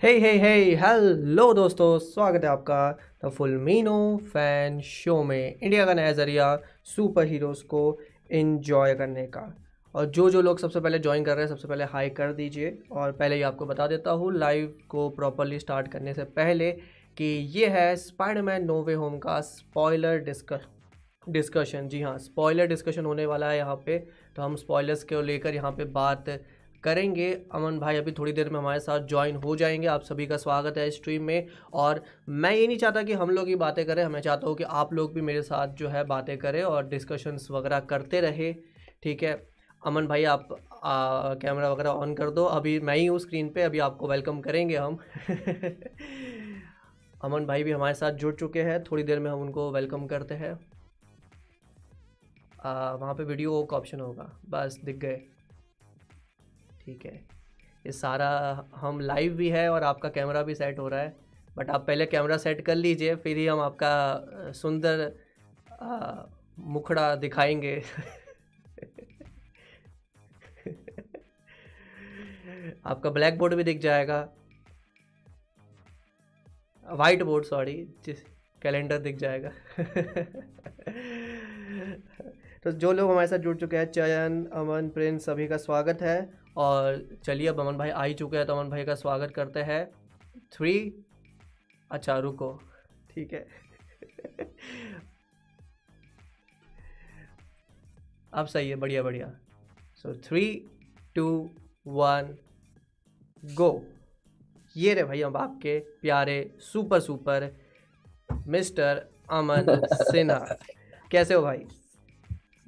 हे हे हे hello दोस्तों, स्वागत है आपका द फुल मीनो फ़ैन शो में। इंडिया का नया ज़रिया सुपर हीरोज़ को इन्जॉय करने का। और जो जो लोग सबसे पहले ज्वाइन कर रहे हैं, सबसे पहले हाई कर दीजिए। और पहले ही आपको बता देता हूँ लाइव को प्रॉपरली स्टार्ट करने से पहले कि ये है स्पाइडरमैन नोवे होम का स्पॉयलर डिस्कस डिस्कशन जी हाँ स्पॉयलर डिस्कशन होने वाला है यहाँ पे। तो हम स्पॉयलर्स को लेकर यहाँ पे बात करेंगे। अमन भाई अभी थोड़ी देर में हमारे साथ ज्वाइन हो जाएँगे। आप सभी का स्वागत है स्ट्रीम में। और मैं ये नहीं चाहता कि हम लोग ही बातें करें। मैं चाहता हूँ कि आप लोग भी मेरे साथ जो है बातें करें और डिस्कशंस वगैरह करते रहे। ठीक है? अमन भाई आप कैमरा वगैरह ऑन कर दो। अभी मैं ही हूँ स्क्रीन पे। अभी आपको वेलकम करेंगे हम। अमन भाई भी हमारे साथ जुड़ चुके हैं। थोड़ी देर में हम उनको वेलकम करते हैं। वहाँ पे वीडियो का ऑप्शन होगा। बस दिख गए। ठीक है। ये सारा हम लाइव भी है और आपका कैमरा भी सेट हो रहा है। बट आप पहले कैमरा सेट कर लीजिए, फिर ही हम आपका सुंदर मुखड़ा दिखाएँगे। आपका ब्लैक बोर्ड भी दिख जाएगा। वाइट बोर्ड सॉरी जिस कैलेंडर दिख जाएगा। तो जो लोग हमारे साथ जुड़ चुके हैं, चयन, अमन, प्रिंस, सभी का स्वागत है। और चलिए अब अमन भाई आ ही चुके हैं तो अमन भाई का स्वागत करते हैं। थ्री अच्छा रुको। ठीक है। अब सही है बढ़िया बढ़िया। So three two one go ये रे भाई अब आपके प्यारे super super mister Aman Sinha. कैसे हो भाई?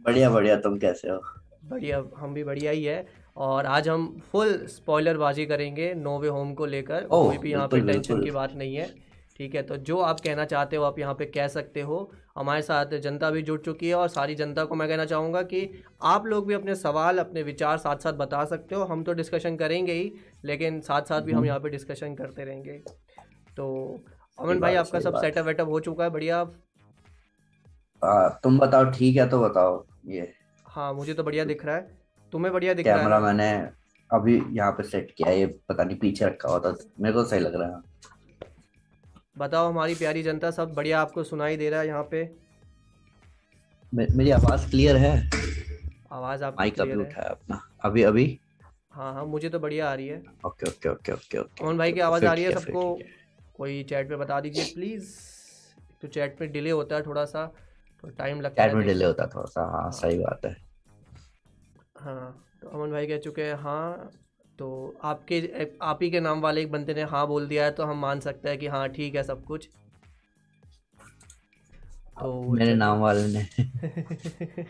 बढ़िया बढ़िया तुम कैसे हो? बढ़िया हम भी बढ़िया ही है। और आज हम फुल स्पॉइलर बाजी करेंगे नोवे होम को लेकर। कोई भी यहाँ पे टेंशन की बात नहीं है ठीक है? तो जो आप कहना चाहते हो आप यहाँ पे कह सकते हो। हमारे साथ जनता भी जुड़ चुकी है और सारी जनता को मैं कहना चाहूँगा कि आप लोग भी अपने सवाल अपने विचार साथ साथ बता सकते हो। हम तो डिस्कशन करेंगे ही लेकिन साथ साथ भी हम हम्म। यहाँ पे डिस्कशन करते रहेंगे। तो अमन भाई आपका सब सेटअप वेटअप हो चुका है? बढ़िया? तुम बताओ ठीक है तो बताओ ये। हाँ मुझे तो बढ़िया दिख रहा है। तुम्हें बढ़िया दिख रहा है। कैमरा मैंने अभी यहाँ पे सेट किया ये पता नहीं पीछे रखा हुआ था मेरे को सही लग रहा है। बताओ हमारी प्यारी जनता सब बढ़िया आपको सुनाई दे रहा है यहाँ पे? मे, मेरी आवाज़ क्लियर है? आवाज़ आप माइक अभी उठाया अपना। अभी अभी? हाँ हाँ मुझे तो बढ़िया आ रही है। Okay okay okay okay okay Aman भाई की आवाज़ आ रही है सबको। कोई चैट पे बता दीजिए प्लीज़ तो चैट पे डिले होता है थोड़ा सा तो टाइम लगता है चैट में डिले होता है थोड़ा सा हाँ, हाँ। सही बात है। हाँ तो अमन भाई कह चुके हैं हाँ। तो आपके आप ही के नाम वाले एक बंदे ने हाँ बोल दिया है तो हम मान सकते हैं कि हाँ ठीक है सब कुछ। तो मेरे नाम वाले ने।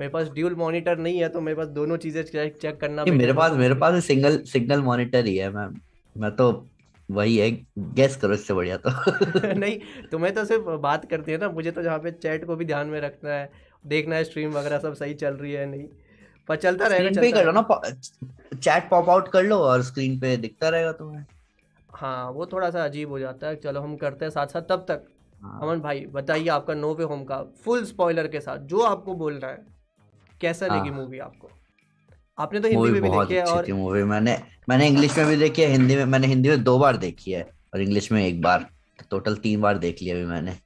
मेरे पास ड्यूल मॉनिटर नहीं है तो मेरे पास दोनों चीज़ें चेक चेक करना मेरे पास मेरे पास सिंगल सिंगल मॉनिटर ही है मैं मैं तो वही है गैस करो इससे बढ़िया तो। नहीं तुम्हें तो सिर्फ़ बात करती है ना मुझे तो जहाँ पे चैट को भी ध्यान में रखना है। देखना है स्ट्रीम वगैरह सब सही चल रही है नहीं। पर चलता रहेगा पे कर लो ना चैट पॉप आउट कर लो और स्क्रीन पे दिखता रहेगा तुम्हें। हाँ वो थोड़ा सा अजीब हो जाता है। चलो हम करते हैं साथ साथ तब तक। हाँ। अमन भाई बताइए आपका नो वे होम का फुल स्पॉइलर के साथ जो आपको बोल रहा है कैसा हाँ। लगी मूवी आपको? आपने तो हिंदी में भी देखी है और मूवी मैंने मैंने इंग्लिश में भी देखी है हिंदी में मैंने हिंदी में दो बार देखी है और इंग्लिश में एक बार। टोटल तीन बार देख लिया अभी मैंने।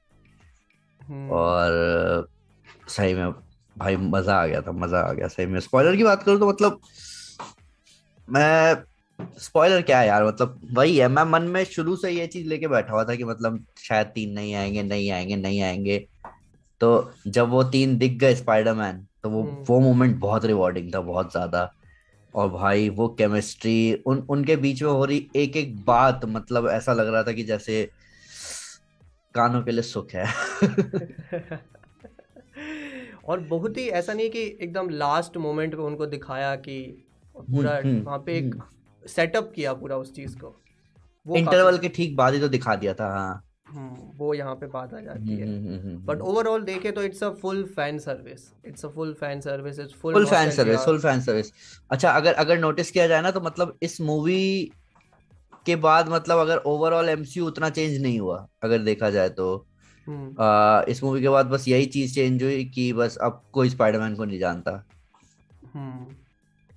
हम्म। और सही में भाई मज़ा आ गया था मज़ा आ गया सही में। स्पॉइलर की बात करूँ तो मतलब मैं स्पॉइलर क्या है यार? मतलब वही है मैं मन में शुरू से ये चीज़ लेके बैठा हुआ था कि मतलब शायद तीन नहीं आएँगे नहीं आएँगे नहीं आएँगे। तो जब वो तीन दिख गए स्पाइडरमैन तो वो हम्म। वो मोमेंट बहुत रिवॉर्डिंग था बहुत ज़्यादा। और भाई वो केमिस्ट्री उन उनके बीच में हो रही एक एक बात मतलब ऐसा लग रहा था कि जैसे कानों के लिए सुख है। और बहुत ही ऐसा नहीं कि एकदम लास्ट मोमेंट पे उनको दिखाया कि पूरा हम्म, हम्म, वहाँ पे एक सेटअप हम्म। किया पूरा उस चीज़ को। वो इंटरवल के ठीक बाद ही तो दिखा दिया था हाँ। वो यहाँ पे बात आ जाती है। बट ओवरऑल देखे तो it's a full fan service it's a full fan service it's full full fan service full fan service अच्छा अगर अगर नोटिस किया जाए ना तो मतलब इस मूवी के बाद मतलब अगर ओवरऑल एमसीयू उतना चेंज नहीं हुआ अगर देखा जाए तो। आ, इस मूवी के बाद बस यही चीज़ चेंज हुई कि बस अब कोई स्पाइडरमैन को नहीं जानता।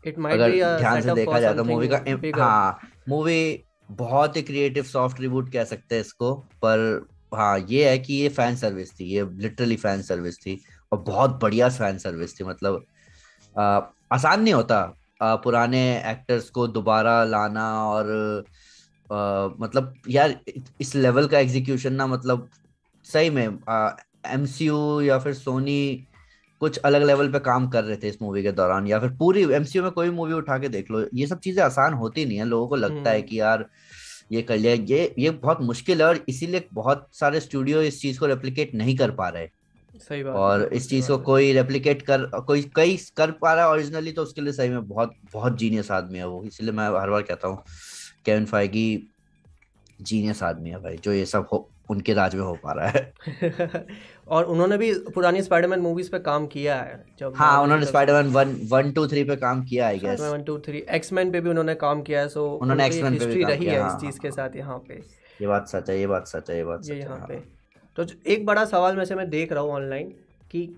It hmm. अगर ध्यान से देखा जाए तो मूवी का हाँ मूवी बहुत ही क्रिएटिव सॉफ्ट रिबूट कह सकते हैं इसको पर हाँ ये है कि ये फ़ैन सर्विस थी ये लिटरली फ़ैन सर्विस थी और बहुत बढ़िया फ़ैन सर्विस थी मतलब आ, आसान नहीं होता आ, पुराने एक्टर्स को दोबारा लाना और आ, मतलब यार इस लेवल का एग्जीक्यूशन ना मतलब सही में एमसीयू या फिर सोनी कुछ अलग लेवल पे काम कर रहे थे इस मूवी के दौरान या फिर पूरी एमसीयू में कोई मूवी उठा के देख लो ये सब चीज़ें आसान होती नहीं है। लोगों को लगता है हम्म। कि यार ये कर लिया ये ये बहुत मुश्किल है और इसीलिए बहुत सारे स्टूडियो इस चीज़ को रेप्लिकेट नहीं कर पा रहे। सही बात और इस चीज़ को कोई रेप्लिकेट कर कोई कई कर पा रहा है ओरिजिनली तो उसके लिए सही में बहुत बहुत जीनियस आदमी है वो। इसलिए मैं हर बार कहता हूँ केविन फाइगी जीनियस आदमी है भाई जो ये सब हो उनके राज में हो पा रहा है। और उन्होंने भी पुरानी स्पाइडरमैन मूवीज़ पे काम किया है जब हाँ उन्होंने Spiderman one one two three पे काम किया है guess one two three X Men पे भी उन्होंने काम किया है सो उन्होंने एक्समैन पे भी रही है इस चीज़ के साथ यहाँ पे। ये बात सच है ये बात सच है ये बात ये यहाँ पे। तो एक बड़ा सवाल में से मैं देख रहा हूँ ऑनलाइन कि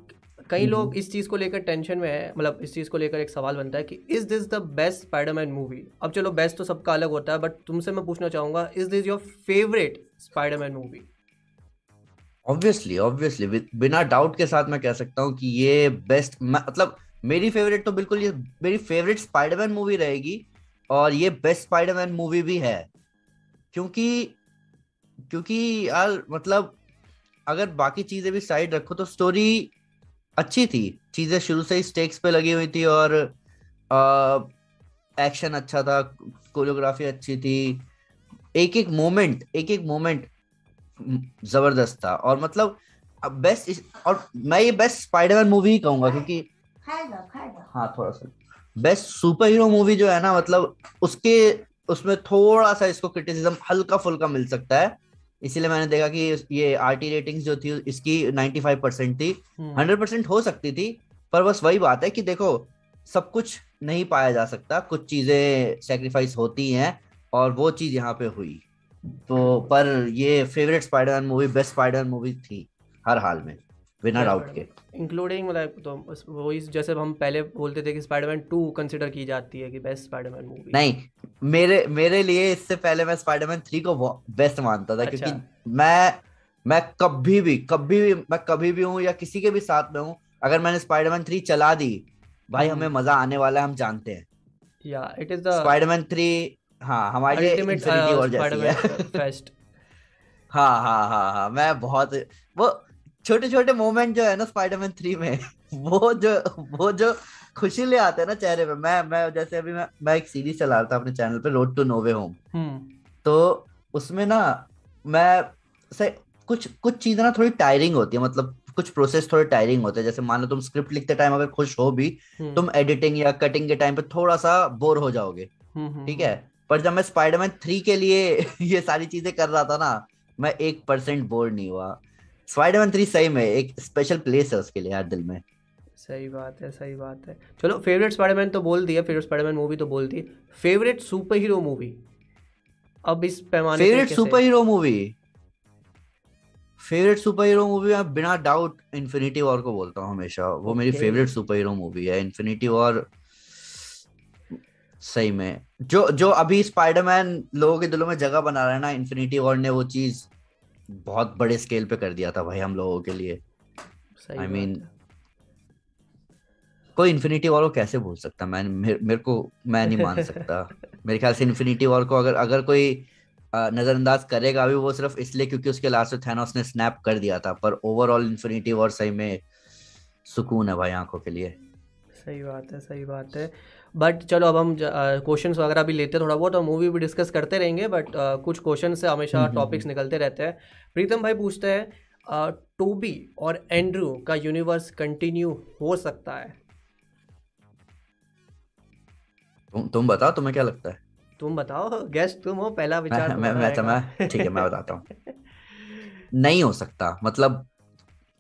कई हम्म। लोग इस चीज़ को लेकर टेंशन में है मतलब इस चीज़ को लेकर एक सवाल बनता है कि is this the best Spiderman movie अब चलो बेस्ट तो सबका अलग होता है बट तुमसे मैं पूछना चाहूँगा is this your favourite Spiderman movie obviously obviously बिना डाउट के साथ मैं कह सकता हूँ कि ये बेस्ट मतलब मेरी फेवरेट तो बिल्कुल ये, मेरी फेवरेट स्पाइडरमैन मूवी रहेगी और ये बेस्ट स्पाइडरमैन मूवी भी है। क्योंकि क्योंकि यार मतलब अगर बाकी चीज़ें भी साइड रखो तो स्टोरी अच्छी थी। चीज़ें शुरू से ही स्टेक्स पे लगी हुई थी और एक्शन अच्छा था कोरियोग्राफी अच्छी थी। एक एक मोमेंट एक एक मोमेंट ज़बरदस्त था। और मतलब बेस्ट और मैं ये बेस्ट स्पाइडरमैन मूवी ही कहूँगा क्योंकि हाँ थोड़ा सा। बेस्ट सुपर हीरो मूवी जो है ना मतलब उसके उसमें थोड़ा सा इसको क्रिटिसिज्म हल्का फुल्का मिल सकता है। इसीलिए मैंने देखा कि ये आर टी रेटिंग्स जो थी इसकी 95 परसेंट थी। 100 हम्म। परसेंट हो सकती थी पर बस वही बात है कि देखो सब कुछ नहीं पाया जा सकता। कुछ चीज़ें सेक्रीफाइस होती हैं। और वो चीज़ यहाँ पे हुई। तो पर ये favourite Spiderman movie best Spiderman movie थी हर हाल में बिना डाउट के। इंक्लूडिंग मतलब तो वही जैसे हम पहले बोलते थे कि स्पाइडरमैन टू कंसिडर की जाती है कि बेस्ट स्पाइडरमैन मूवी नहीं मेरे मेरे लिए इससे पहले मैं स्पाइडरमैन थ्री को बेस्ट मानता था अच्छा। क्योंकि मैं मैं कभी भी कभी भी मैं कभी भी हूँ या किसी के भी साथ में हूँ अगर मैंने स्पाइडरमैन थ्री चला दी भाई हमें हम्म। मज़ा आने वाला है हम जानते हैं। Yeah it is the Spiderman three हाँ हमारे लिए इन्फिनिटी वॉर जैसी है। फेस्ट हाँ हाँ हाँ हाँ मैं बहुत वो छोटे छोटे मोमेंट जो है ना स्पाइडरमैन थ्री में वो जो वो जो खुशी ले आते हैं ना चेहरे पे मैं मैं जैसे अभी मैं मैं एक सीरीज़ चला रहा था अपने चैनल पे रोड टू नोवे होम तो उसमें ना मैं से कुछ कुछ चीज़ें ना थोड़ी टायरिंग होती है मतलब कुछ प्रोसेस थोड़े टायरिंग होते हैं जैसे मान लो तुम स्क्रिप्ट लिखते टाइम अगर खुश हो भी हम्म। तुम एडिटिंग या कटिंग के टाइम पे थोड़ा सा बोर हो जाओगे हम्म, ठीक है? पर जब मैं स्पाइडरमैन थ्री के लिए ये सारी चीज़ें कर रहा था ना मैं एक परसेंट बोर नहीं हुआ। स्पाइडरमैन थ्री सही में एक स्पेशल प्लेस है उसके लिए यार दिल में। सही बात है सही बात है। चलो फेवरेट स्पाइडरमैन तो बोल दिया फेवरेट स्पाइडरमैन मूवी तो बोल दी। फेवरेट सुपर हीरो मूवी अब इस पैमाने favourite super hero movie favourite super hero movie मैं बिना डाउट इन्फिनिटी वॉर को बोलता हूँ हमेशा। वो okay. मेरी फेवरेट सुपर हीरो मूवी है। इन्फिनिटी वॉर सही में। जो जो अभी स्पाइडरमैन लोगों के दिलों में जगह बना रहा है ना इन्फिनिटी वॉर ने वो चीज़ बहुत बड़े स्केल पे कर दिया था भाई हम लोगों के लिए। आई I मीन mean, कोई इन्फिनिटी वॉर को कैसे भूल सकता? मैं मेरे, मेरे को मैं नहीं मान सकता। मेरे ख्याल से इन्फिनिटी वॉर को अगर अगर कोई नजरअंदाज करेगा अभी वो सिर्फ़ इसलिए क्योंकि उसके लास्ट में थैनोस ने स्नैप कर दिया था पर ओवरऑल इन्फिनिटी वॉर सही में सुकून है भाई आँखों के लिए। सही बात है सही बात है। बट चलो अब हम क्वेश्चन वगैरह भी लेते थोड़ा बहुत और मूवी भी डिस्कस करते रहेंगे बट कुछ क्वेश्चन से हमेशा टॉपिक्स हम्म, हम्म, हम्म। निकलते रहते हैं। प्रीतम भाई पूछते हैं टोबी और एंड्रू का यूनिवर्स कंटिन्यू हो सकता है? तुम तुम बताओ तुम्हें क्या लगता है? तुम बताओ गेस्ट तुम हो पहला विचार मैं मैं, मैं, मैं ठीक है मैं बताता हूँ। नहीं हो सकता मतलब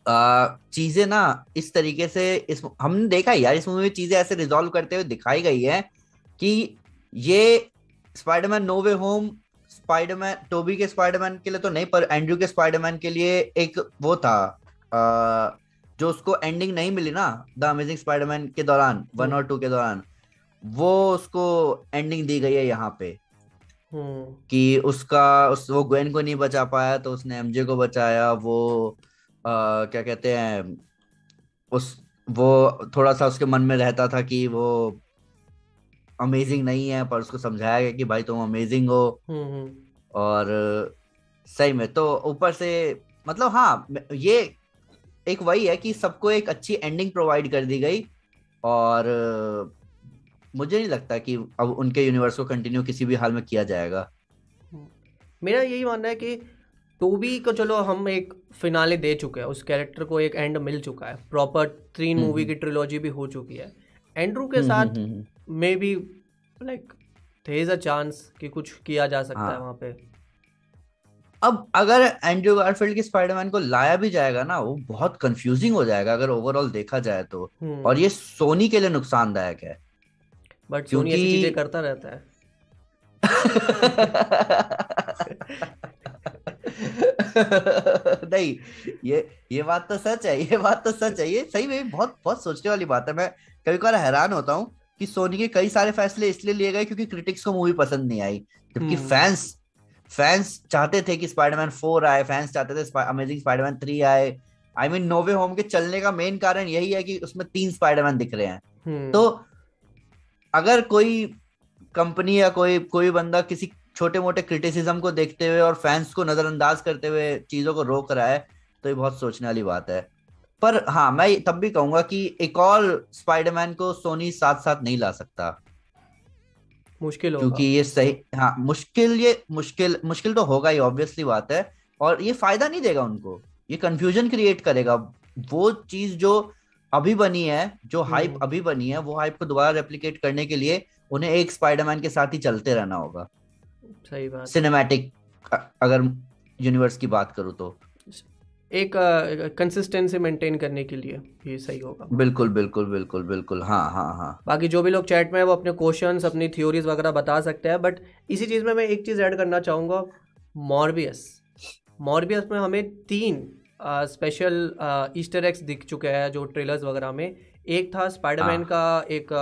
चीज़ें ना इस तरीके से इस हमने देखा यार इस मूवी में चीज़ें ऐसे रिजॉल्व करते हुए दिखाई गई है कि ये Spiderman no way home Spiderman Tobey के स्पाइडरमैन के लिए तो नहीं पर एंड्रू के स्पाइडरमैन के लिए एक वो था आ, जो उसको एंडिंग नहीं मिली ना द अमेजिंग स्पाइडरमैन के दौरान वन और टू के दौरान वो उसको एंडिंग दी गई है यहाँ पे। हम्म। कि उसका उस वो ग्वेन को नहीं बचा पाया तो उसने एमजे को बचाया वो क्या कहते हैं उस वो थोड़ा सा उसके मन में रहता था कि वो अमेजिंग नहीं है पर उसको समझाया गया कि भाई तुम अमेजिंग हो। हम्म हम्म, और सही में तो ऊपर से मतलब हाँ ये एक वही है कि सबको एक अच्छी एंडिंग प्रोवाइड कर दी गई। और मुझे नहीं लगता कि अब उनके यूनिवर्स को कंटिन्यू किसी भी हाल में किया जाएगा। मेरा यही मानना है कि टोबी को चलो हम एक फिनाले दे चुके हैं। उस कैरेक्टर को एक एंड मिल चुका है। प्रॉपर तीन मूवी की ट्रिलॉजी भी हो चुकी है। एंड्रू के हम्म, साथ। Maybe like there is a chance कि कुछ किया जा सकता है हाँ। वहाँ पे। अब अगर एंड्रू गारफील्ड के स्पाइडरमैन को लाया भी जाएगा ना वो बहुत कंफ्यूजिंग हो जाएगा अगर ओवरऑल देखा जाए तो। हम्म। और ये सोनी के लिए नुकसानदायक है। बट सोनी ऐसी चीज़ें करता रहता है। नहीं ये ये बात तो सच है ये बात तो सच है ये सही में बहुत बहुत सोचने वाली बात है। मैं कभी कभार हैरान होता हूँ कि सोनी के कई सारे फैसले इसलिए लिए गए क्योंकि क्रिटिक्स को मूवी पसंद नहीं आई जबकि हम्म। फैंस फैंस चाहते थे कि स्पाइडरमैन फोर आए फैंस चाहते थे अमेजिंग स्पाइडरमैन थ्री आए। आई मीन नोवे होम के चलने का मेन कारण यही है कि उसमें तीन स्पाइडरमैन दिख रहे हैं। हम्म। तो अगर कोई कंपनी या कोई कोई बंदा किसी छोटे मोटे क्रिटिसिज्म को देखते हुए और फैंस को नजरअंदाज करते हुए चीज़ों को रोक रहा है तो ये बहुत सोचने वाली बात है। पर हाँ मैं तब भी कहूँगा कि एक और स्पाइडरमैन को सोनी साथ साथ नहीं ला सकता। मुश्किल होगा। क्योंकि ये सही हाँ मुश्किल ये मुश्किल मुश्किल तो होगा ही ऑब्वियसली बात है। और ये फ़ायदा नहीं देगा उनको ये कंफ्यूजन क्रिएट करेगा। वो चीज़ जो अभी बनी है जो हाइप हम्म। अभी बनी है वो हाइप को दोबारा रेप्लीकेट करने के लिए उन्हें एक स्पाइडरमैन के साथ ही चलते रहना होगा। सही बात सिनेमैटिक अगर यूनिवर्स की बात करूँ तो। एक कंसिस्टेंसी मेंटेन करने के लिए ये सही होगा। बिल्कुल बिल्कुल बिल्कुल बिल्कुल। हाँ हाँ हाँ। बाकी जो भी लोग चैट में है वो अपने क्वेश्चंस अपनी थ्योरीज वगैरह बता सकते हैं बट इसी चीज़ में मैं एक चीज़ ऐड करना चाहूँगा मॉर्बियस मॉर्बियस में हमें तीन स्पेशल ईस्टर एक्स दिख चुके हैं जो ट्रेलर्स वगैरह में। एक था स्पाइडरमैन हाँ। का एक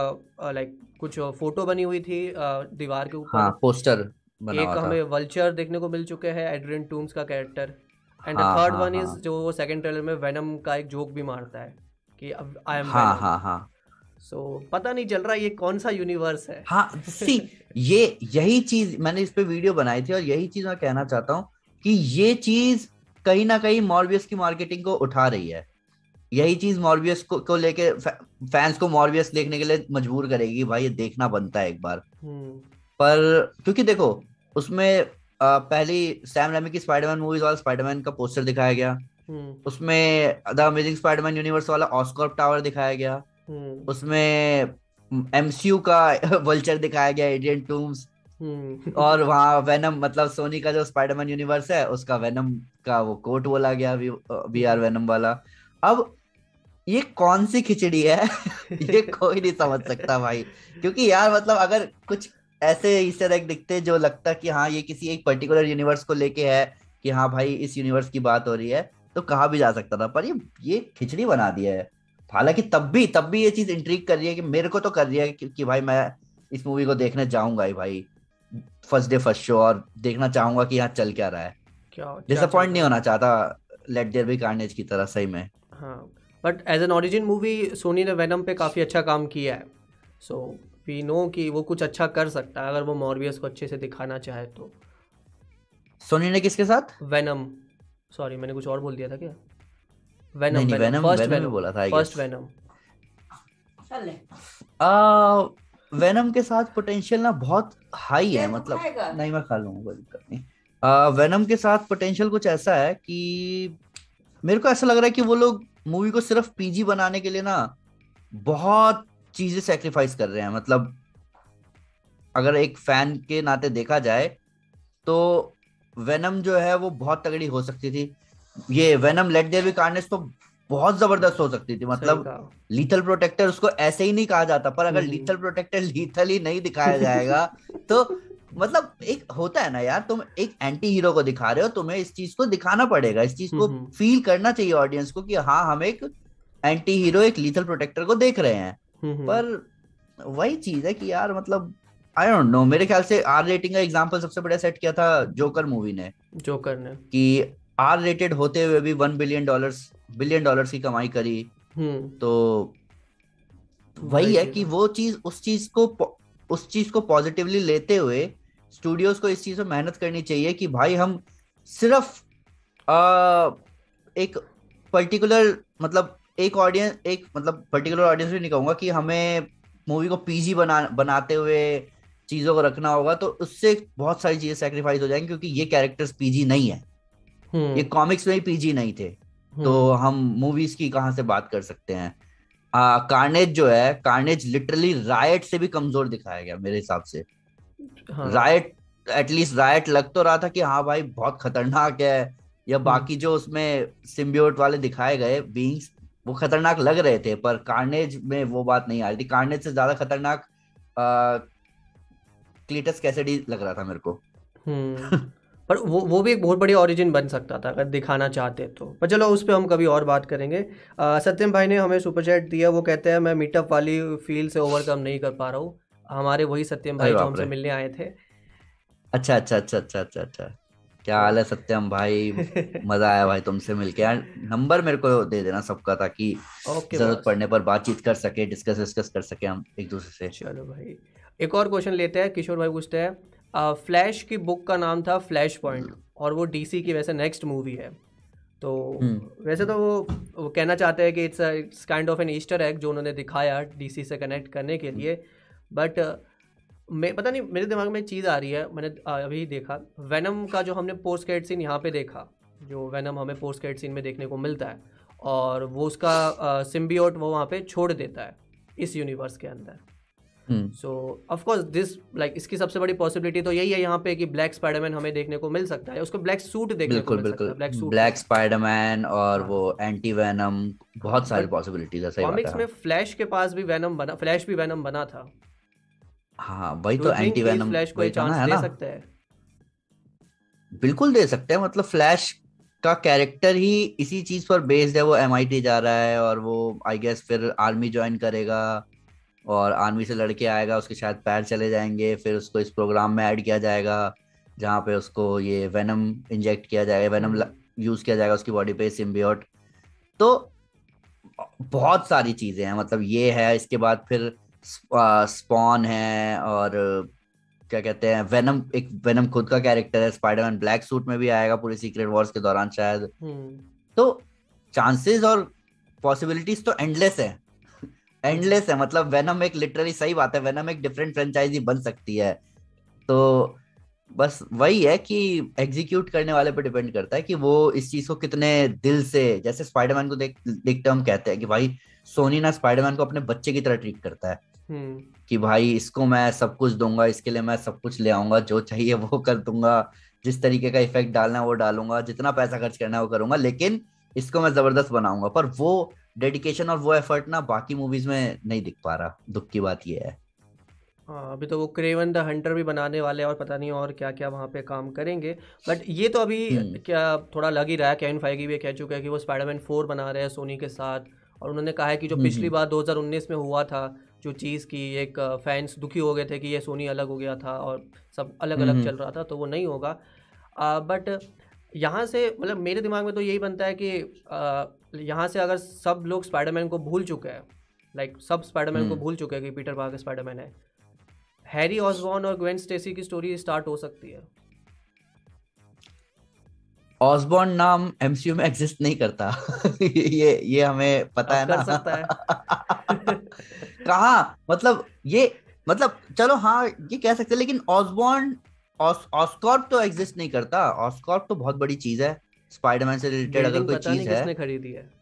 लाइक कुछ फ़ोटो बनी हुई थी दीवार के ऊपर। हाँ पोस्टर एक हमें वल्चर देखने को मिल चुके हैं एड्रियन टूम्स का कैरेक्टर एंड हाँ, थर्ड हाँ, वन इज़ हाँ। जो वो सेकंड ट्रेलर में वेनम का एक जोक भी मारता है कि अब आई एम हाँ हाँ हाँ। सो पता नहीं चल रहा ये कौन सा यूनिवर्स है। हाँ सी ये यही चीज़ मैंने इस पे वीडियो बनाई थी और यही चीज़ मैं कहना चाहता हूँ कि ये चीज़ कहीं ना कहीं मॉर्बियस की मार्केटिंग को उठा रही है। यही चीज़ मॉर्बियस को, को लेके फैंस को मॉर्बियस देखने के लिए मजबूर करेगी भाई ये देखना बनता है एक बार। हम्म। पर क्योंकि देखो उसमें अ, पहली सैम रेमी की स्पाइडरमैन मूवीज़ वाला स्पाइडरमैन का पोस्टर दिखाया गया। हम्म। उसमें द अमेजिंग स्पाइडरमैन यूनिवर्स वाला ऑस्कॉर्प टावर दिखाया गया। हम्म। उसमें एमसीयू का वल्चर दिखाया गया एडियन टूम्स हम्म। और वहाँ वेनम मतलब सोनी का जो स्पाइडरमैन यूनिवर्स है उसका वेनम का वो कोट बोला गया वी आर वेनम वाला। अब ये कौन सी खिचड़ी है? ये कोई नहीं समझ सकता भाई। क्योंकि यार मतलब अगर कुछ ऐसे ईस्टर एग दिखते जो लगता कि हाँ ये किसी एक पर्टिकुलर यूनिवर्स को लेके है कि हाँ भाई इस यूनिवर्स की बात हो रही है तो कहा भी जा सकता था। पर ये ये खिचड़ी बना दिया है। हालाँकि तब भी तब भी ये चीज़ इंट्रीग कर रही है कि मेरे को तो कर रही है कि, कि भाई मैं इस मूवी को देखने जाऊँगा ही भाई। फ़र्स्ट डे फ़र्स्ट शो और देखना चाहूँगा कि यहाँ चल क्या रहा है। डिसअपॉइंट नहीं होना चाहता लेट देयर बी कार्नेज की तरह सही में। हाँ but as an origin movie Sony ने वेनम पे काफ़ी अच्छा काम किया है। सो वी नो कि वो कुछ अच्छा कर सकता है अगर वो मॉर्बियस को अच्छे से दिखाना चाहे तो। सोनी ने किसके साथ? वेनम। सॉरी मैंने कुछ और बोल दिया था क्या? नहीं, वेनम नहीं, फ़र्स्ट वेनम बोला था, फ़र्स्ट वेनम। वेनम के साथ पोटेंशियल ना बहुत हाई है मतलब नहीं मैं खा लूँगा कोई दिक्कत नहीं। वेनम के साथ पोटेंशियल कुछ ऐसा है कि मेरे को ऐसा लग रहा है कि वो लोग मूवी को सिर्फ़ पीजी बनाने के लिए ना बहुत चीज़ें सेक्रीफाइस कर रहे हैं। मतलब अगर एक फ़ैन के नाते देखा जाए तो वेनम जो है वो बहुत तगड़ी हो सकती थी। ये Venom let there be Carnage तो बहुत ज़बरदस्त हो सकती थी। मतलब लीथल प्रोटेक्टर उसको ऐसे ही नहीं कहा जाता पर अगर हम्म। लीथल प्रोटेक्टर लीथल ही नहीं दिखाया जाएगा तो मतलब एक होता है ना यार तुम एक एंटी हीरो को दिखा रहे हो तुम्हें इस चीज़ को दिखाना पड़ेगा इस चीज़ को हम्म। फील करना चाहिए ऑडियंस को कि हाँ हम एक एंटी हीरो एक लीथल प्रोटेक्टर को देख रहे हैं। पर वही चीज़ है कि यार मतलब आई डोंट नो मेरे ख्याल से आर रेटिंग का एग्जांपल सबसे बड़ा सेट किया था जोकर मूवी ने। जोकर ने। कि आर रेटेड होते हुए भी one billion dollars billion dollars की कमाई करी। हम्म। तो वही है कि वो चीज़ उस चीज़ को उस चीज़ को पॉजिटिवली लेते हुए स्टूडियोज को इस चीज़ में मेहनत करनी चाहिए कि भाई हम सिर्फ़ आ, एक पर्टिकुलर मतलब एक ऑडियंस एक मतलब पर्टिकुलर ऑडियंस भी नहीं कहूँगा कि हमें मूवी को पीजी बना बनाते हुए चीज़ों को रखना होगा तो उससे बहुत सारी चीज़ें सेक्रीफाइस हो जाएँगी क्योंकि ये कैरेक्टर्स पीजी नहीं है। ये कॉमिक्स में ही पीजी नहीं थे। तो हम मूवीज़ की कहाँ से बात कर सकते हैं? आ, कार्नेज जो है कार्नेज लिटरली रायट से भी कमज़ोर दिखाया गया मेरे हिसाब से। हाँ. रायट एटलीस्ट रायट लग तो रहा था कि हाँ भाई बहुत खतरनाक है या बाकी जो उसमें सिम्बियोट वाले दिखाए गए बींग्स वो खतरनाक लग रहे थे पर कार्नेज में वो बात नहीं आ रही थी। कार्नेज से ज़्यादा खतरनाक क्लीटस कैसेडी लग रहा था मेरे को। हम्म। पर वो वो भी एक बहुत बड़ी ओरिजिन बन सकता था अगर दिखाना चाहते तो। पर चलो उस पर हम कभी और बात करेंगे। आ, सत्यम भाई ने हमें सुपर चैट दिया वो कहते हैं मैं मीटअप वाली फील से ओवरकम नहीं कर पा रहा हूँ। हमारे वही सत्यम भाई जो हमसे मिलने आए थे। अच्छा अच्छा अच्छा अच्छा अच्छा अच्छा। क्या हाल है सत्यम भाई? मज़ा आया भाई तुमसे मिलके। यार नंबर मेरे को दे देना सबका ताकि ज़रूरत पड़ने पर बातचीत कर सके डिस्कस डिस्कस कर सके हम एक दूसरे से। चलो भाई। एक और क्वेश्चन लेते हैं किशोर भाई पूछते हैं फ्लैश की बुक का नाम था फ्लैश पॉइंट और वो डीसी की वैसे नेक्स्ट मूवी है। तो हम्म। वैसे तो वो, वो कहना चाहते हैं कि it's it's kind of an Easter egg जो उन्होंने दिखाया डीसी से कनेक्ट करने के लिए बट मैं पता नहीं मेरे दिमाग में चीज़ आ रही है मैंने अभी देखा वैनम का जो हमने पोस्ट कैट सीन यहाँ पे देखा जो वैनम हमें पोस्ट कैट सीन में देखने को मिलता है और वो उसका सिम्बियोट वो वहाँ पे छोड़ देता है इस यूनिवर्स के अंदर। So of course this like इसकी सबसे बड़ी पॉसिबिलिटी तो यही है यहाँ पे कि ब्लैक स्पाइडरमैन हमें देखने को मिल सकता है उसको ब्लैक सूट देखने को मिल सकता है ब्लैक सूट ब्लैक स्पाइडरमैन और हाँ. वो एंटी वैनम बहुत सारी पॉसिबिलिटीज है सही बात है। कॉमिक्स में फ्लैश के पास भी वैनम बना फ्लैश भी वैनम बना था। हाँ वही तो एंटी वेनम फ्लैश को चांस दे सकते हैं। बिल्कुल दे सकते हैं मतलब फ्लैश का कैरेक्टर ही इसी चीज़ पर बेस्ड है वो एम जा रहा है और वो आई गेस फिर आर्मी ज्वाइन करेगा और आर्मी से लड़के आएगा उसके शायद पैर चले जाएँगे फिर उसको इस प्रोग्राम में ऐड किया जाएगा जहाँ पे उसको ये वेनम इंजेक्ट किया जाएगा वेनम यूज़ किया जाएगा उसकी बॉडी पे सिम्बियोट तो बहुत सारी चीज़ें हैं मतलब ये है इसके बाद फिर स्पॉन है और क्या कहते हैं वेनम एक वेनम खुद का कैरेक्टर है स्पाइडरमैन ब्लैक सूट में भी आएगा पूरे सीक्रेट वॉर्स के दौरान शायद हम्म। तो चांसेस और पॉसिबिलिटीज तो एंडलेस है एंडलेस है मतलब वेनम एक लिटरली सही बात है वेनम एक डिफरेंट फ्रेंचाइजी बन सकती है तो बस वही है कि एग्जीक्यूट करने वाले पे डिपेंड करता है कि वो इस चीज़ को कितने दिल से जैसे स्पाइडरमैन को देख देखते हम कहते हैं कि भाई सोनी ना स्पाइडरमैन को अपने बच्चे की तरह ट्रीट करता है। कि भाई इसको मैं सब कुछ दूँगा इसके लिए मैं सब कुछ ले आऊँगा जो चाहिए वो कर दूँगा जिस तरीके का इफ़ेक्ट डालना है वो डालूँगा जितना पैसा खर्च करना है वो करूँगा लेकिन इसको मैं ज़बरदस्त बनाऊँगा। पर वो डेडिकेशन और वो एफर्ट ना बाकी मूवीज़ में नहीं दिख पा रहा दुख की बात ये है। हाँ अभी तो वो क्रेवन द हंटर भी बनाने वाले और पता नहीं और क्या क्या वहाँ पे काम करेंगे। बट ये तो अभी हम्म। क्या थोड़ा लग ही रहा है कैन फाइगी भी कह चुका है कि वो स्पाइडरमैन फोर बना रहे हैं सोनी के साथ और उन्होंने कहा है कि जो हम्म, पिछली बार 2019 में हुआ था जो चीज़ की एक फैंस दुखी हो गए थे कि ये सोनी अलग हो गया था और सब अलग अलग चल रहा था तो वो नहीं होगा। बट यहाँ से मतलब मेरे दिमाग में तो यही बनता है कि यहाँ से अगर सब लोग स्पाइडरमैन को भूल चुके हैं लाइक सब स्पाइडरमैन को भूल चुके हैं कि पीटर पार्कर स्पाइडरमैन है हैरी ऑसबॉर्न और ग्वेन स्टेसी की स्टोरी स्टार्ट हो सकती है। ऑसबॉर्न नाम एमसीयू में एग्जिस्ट नहीं करता। ये ये हमें पता है ना। सकता है। कहा? मतलब ये मतलब चलो हाँ ये कह सकते हैं लेकिन ऑसबॉर्न ऑस्कॉर्प तो एग्जिस्ट नहीं करता। ऑस्कॉर्प तो बहुत बड़ी चीज़ है। स्पाइडरमैन से रिलेटेड अगर कोई चीज़ है। खरीदी है।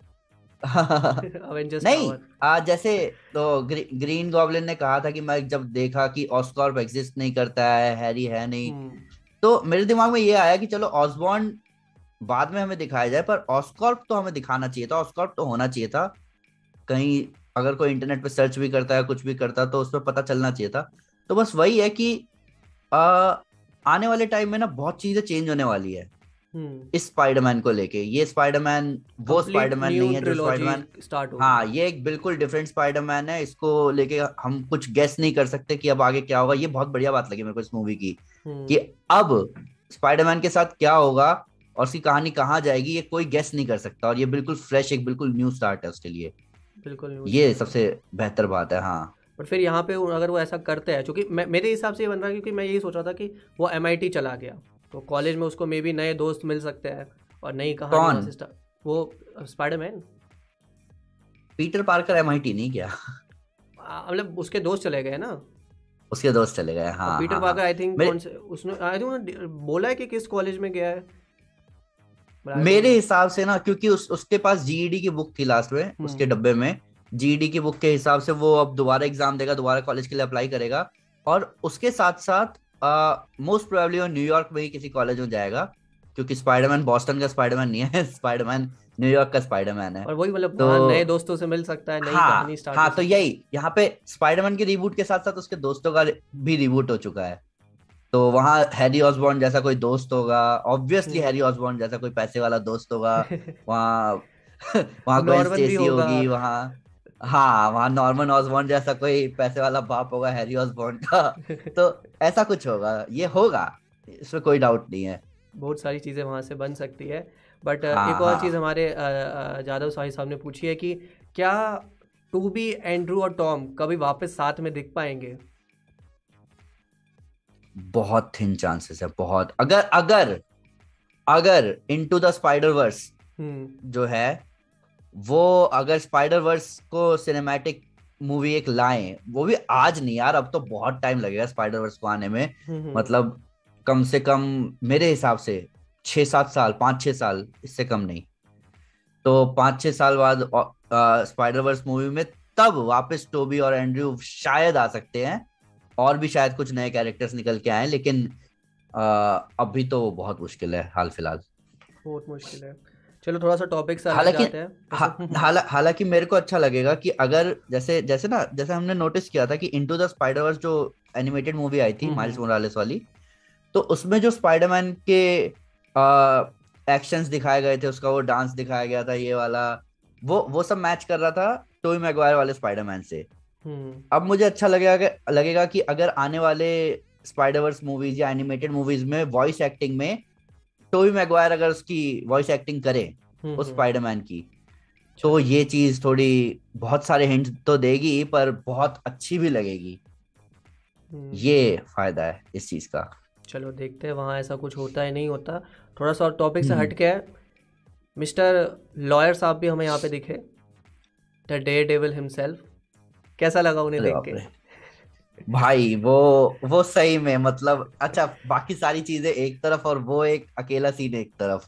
नहीं आ, जैसे तो ग्री, ग्रीन गॉबलिन ने कहा था कि मैं जब देखा कि ऑस्कॉर्प एग्जिस्ट नहीं करता है हैरी है नहीं। हम्म। तो मेरे दिमाग में ये आया कि चलो ऑसबॉर्न बाद में हमें दिखाया जाए पर ऑस्कॉर्प तो हमें दिखाना चाहिए था ऑस्कॉर्प तो होना चाहिए था। कहीं अगर कोई इंटरनेट पे सर्च भी करता है कुछ भी करता तो उस पर पता चलना चाहिए था। तो बस वही है कि आ, आने वाले टाइम में ना बहुत चीज़ें चेंज होने वाली है। इस स्पाइडरमैन को लेके। ये स्पाइडरमैन वो स्पाइडरमैन नहीं है जो स्पाइडरमैन स्टार्ट हो हाँ ये एक बिल्कुल डिफरेंट स्पाइडरमैन है। इसको लेके हम कुछ गेस नहीं कर सकते कि अब आगे क्या होगा। ये बहुत बढ़िया बात लगी मेरे को इस मूवी की कि अब स्पाइडरमैन के साथ क्या होगा और उसकी कहानी कहाँ जाएगी ये कोई गेस नहीं कर सकता और ये बिल्कुल फ्रेश एक बिल्कुल न्यू स्टार्ट है उसके लिए। बिल्कुल ये सबसे बेहतर बात है हाँ। बट फिर यहाँ पे अगर वो ऐसा करते हैं क्योंकि मेरे हिसाब से ये बन रहा है क्योंकि मैं यही सोच रहा था कि वो एमआईटी चला गया तो कॉलेज में उसको मे बी नए दोस्त मिल सकते हैं और नई कहानी वो स्पाइडरमैन पीटर पार्कर एम नहीं क्या? मतलब उसके दोस्त चले गए ना? उसके दोस्त चले गए हाँ पीटर पार्कर आई थिंक उसने आई थिंक बोला है कि किस कॉलेज में गया है? मेरे हिसाब से ना क्योंकि उस उसके पास जीईडी e की बुक थी लास्ट में हम्म। उसके डब्बे में। जीईडी e की बुक के हिसाब से वो अब दोबारा एग्ज़ाम देगा दोबारा कॉलेज के लिए अप्लाई करेगा। और उसके साथ साथ मोस्ट प्रोबेबली वो न्यूयॉर्क में ही किसी कॉलेज में जाएगा क्योंकि स्पाइडरमैन बॉस्टन का स्पाइडरमैन नहीं है स्पाइडरमैन न्यूयॉर्क का स्पाइडरमैन है। और वही मतलब तो नए दोस्तों से मिल सकता है नई हाँ, कहानी स्टार्ट हाँ तो यही यहाँ पे स्पाइडरमैन के रिबूट के साथ साथ उसके दोस्तों का भी रिबूट हो चुका है। तो वहाँ हैरी ऑसबॉर्न जैसा कोई दोस्त होगा ऑब्वियसली हैरी ऑसबॉर्न जैसा कोई पैसे वाला दोस्त होगा वहाँ वहाँ कोई स्टेसी होगी वहाँ हाँ वहाँ नॉर्मन ऑसबॉर्न जैसा कोई पैसे वाला बाप होगा हैरी ऑसबॉर्न का। तो ऐसा कुछ होगा ये होगा इसमें कोई डाउट नहीं है। बहुत सारी चीज़ें वहाँ से बन सकती है। बट हाँ, एक और हाँ. चीज़ हमारे जादव साहिब साहब ने पूछी है कि क्या टू बी एंड्रू और टॉम कभी वापस साथ में दिख पाएँगे? बहुत थिन चांसेस है बहुत। अगर अगर अगर इनटू द स्पाइडर वर्स जो है वो अगर स्पाइडर वर्स को सिनेमैटिक मूवी एक लाए वो भी आज नहीं यार अब तो बहुत टाइम लगेगा स्पाइडर वर्स को आने में। हम्म, हम्म। मतलब कम से कम मेरे हिसाब से छह सात साल पाँच छह साल इससे कम नहीं। तो पाँच छह साल बाद स्पाइडर वर्स मूवी में तब वापस टोबी और एंड्रयू शायद आ सकते हैं। और भी शायद कुछ नए कैरेक्टर्स निकल के आए लेकिन आ, अभी तो बहुत मुश्किल है हाल फ़िलहाल बहुत मुश्किल है चलो थोड़ा सा टॉपिक से हालाँकि हालाँकि मेरे को अच्छा लगेगा कि अगर जैसे जैसे ना जैसे हमने नोटिस किया था कि इनटू द स्पाइडरवर्स जो एनिमेटेड मूवी आई थी माइल्स हम्म, मोरालेस हम्म। वाली तो उसमें जो स्पाइडरमैन के एक्शंस दिखाए गए थे उसका वो डांस दिखाया गया था ये वाला वो वो सब मैच कर रहा था टोई मैगवायर वाले स्पाइडरमैन से। अब मुझे अच्छा लगेगा लगेगा कि अगर आने वाले स्पाइडरवर्स मूवीज़ या एनिमेटेड मूवीज़ में वॉइस एक्टिंग में टोबी मैगवायर अगर उसकी वॉइस एक्टिंग करे हम्म, उस स्पाइडरमैन हम्म। की तो ये चीज़ थोड़ी बहुत सारे हिंट तो देगी पर बहुत अच्छी भी लगेगी। हम्म। ये फ़ायदा है इस चीज़ का। चलो देखते हैं वहाँ ऐसा कुछ होता है नहीं होता। थोड़ा सा और टॉपिक से हट के है। मिस्टर लॉयर साहब भी हमें यहाँ पे दिखे। द डे डेविल हिमसेल्फ कैसा लगा उन्हें देख के? भाई वो वो सही में मतलब अच्छा बाकी सारी चीज़ें एक तरफ़ और वो एक अकेला सीन एक तरफ़।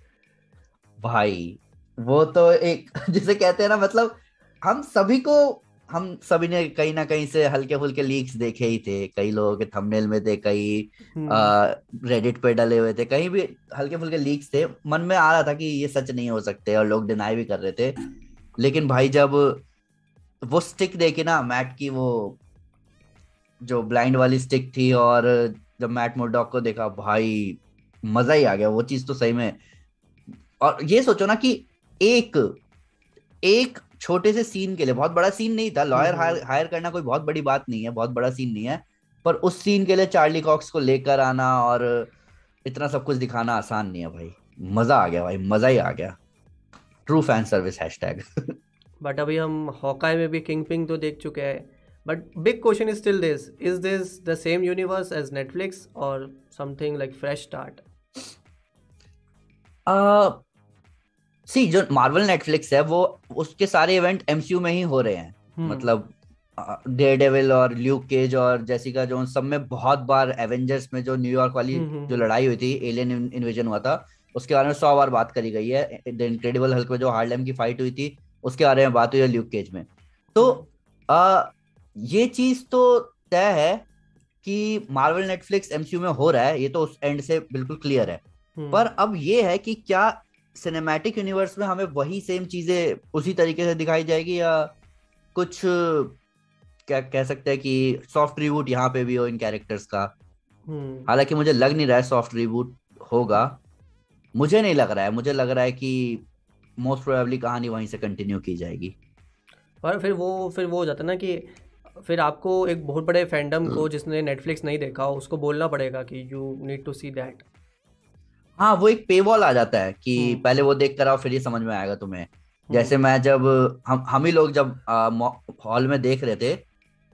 भाई वो तो एक जिसे कहते हैं ना मतलब हम सभी को हम सभी ने कहीं ना कहीं से हल्के फुल्के लीक्स देखे ही थे। कई लोगों के थंबनेल में थे कई रेडिट हम्म। पे डले हुए थे। कहीं भी हल्के फुल्के लीक्स थे। मन में आ रहा था कि ये सच नहीं हो सकते और लोग डिनाई भी कर रहे थे। लेकिन भाई जब वो स्टिक देखे ना मैट की वो जो ब्लाइंड वाली स्टिक थी और जब मैट मोरडॉक को देखा भाई मज़ा ही आ गया। वो चीज़ तो सही में और ये सोचो ना कि एक एक छोटे से सीन के लिए बहुत बड़ा सीन नहीं था। लॉयर हायर, हायर करना कोई बहुत बड़ी बात नहीं है बहुत बड़ा सीन नहीं है। पर उस सीन के लिए चार्ली कॉक्स को लेकर आना और इतना सब कुछ दिखाना आसान नहीं है भाई। मज़ा आ गया भाई मज़ा ही आ गया। True fan service hashtag but अभी हम हॉकाई में भी किंग पिंग तो देख चुके हैं but big question is still this is the same universe as Netflix or something like fresh start? Uh, see जो मार्वल नेटफ्लिक्स है वो उसके सारे इवेंट एमसीयू में ही हो रहे हैं hmm. मतलब डे डेविल और ल्यूक केज और जेसिका जोन्स सब में बहुत बार एवेंजर्स में जो न्यूयॉर्क वाली hmm. जो लड़ाई हुई थी एलियन इन्वेजन हुआ था उसके बारे में सौ बार बात करी गई है द इनक्रेडिबल हल्क में जो हार्लेम की फाइट हुई थी उसके बारे में बात हुई है ल्यूक केज में तो आ, ये चीज़ तो तय है कि मार्वल नेटफ्लिक्स एमसीयू में हो रहा है ये तो उस एंड से बिल्कुल क्लियर है हम्म। पर अब ये है कि क्या सिनेमैटिक यूनिवर्स में हमें वही सेम चीज़ें उसी तरीके से दिखाई जाएगी या कुछ क्या कह सकते हैं कि सॉफ्ट रिबूट यहाँ पे भी हो इन कैरेक्टर्स का हम्म। हालाँकि मुझे लग नहीं रहा है सॉफ्ट रिबूट होगा मुझे नहीं लग रहा है मुझे लग रहा है कि मोस्ट प्रोबेबली कहानी वहीं से कंटिन्यू की जाएगी। और फिर वो फिर वो हो जाता है ना कि फिर आपको एक बहुत बड़े फैंडम को जिसने नेटफ्लिक्स नहीं देखा उसको बोलना पड़ेगा कि you need to see that हाँ वो एक पे वॉल आ जाता है कि हम्म। पहले वो देख कर आओ फिर ये समझ में आएगा तुम्हें। हम्म। जैसे मैं जब हम हम ही लोग जब हॉल में देख रहे थे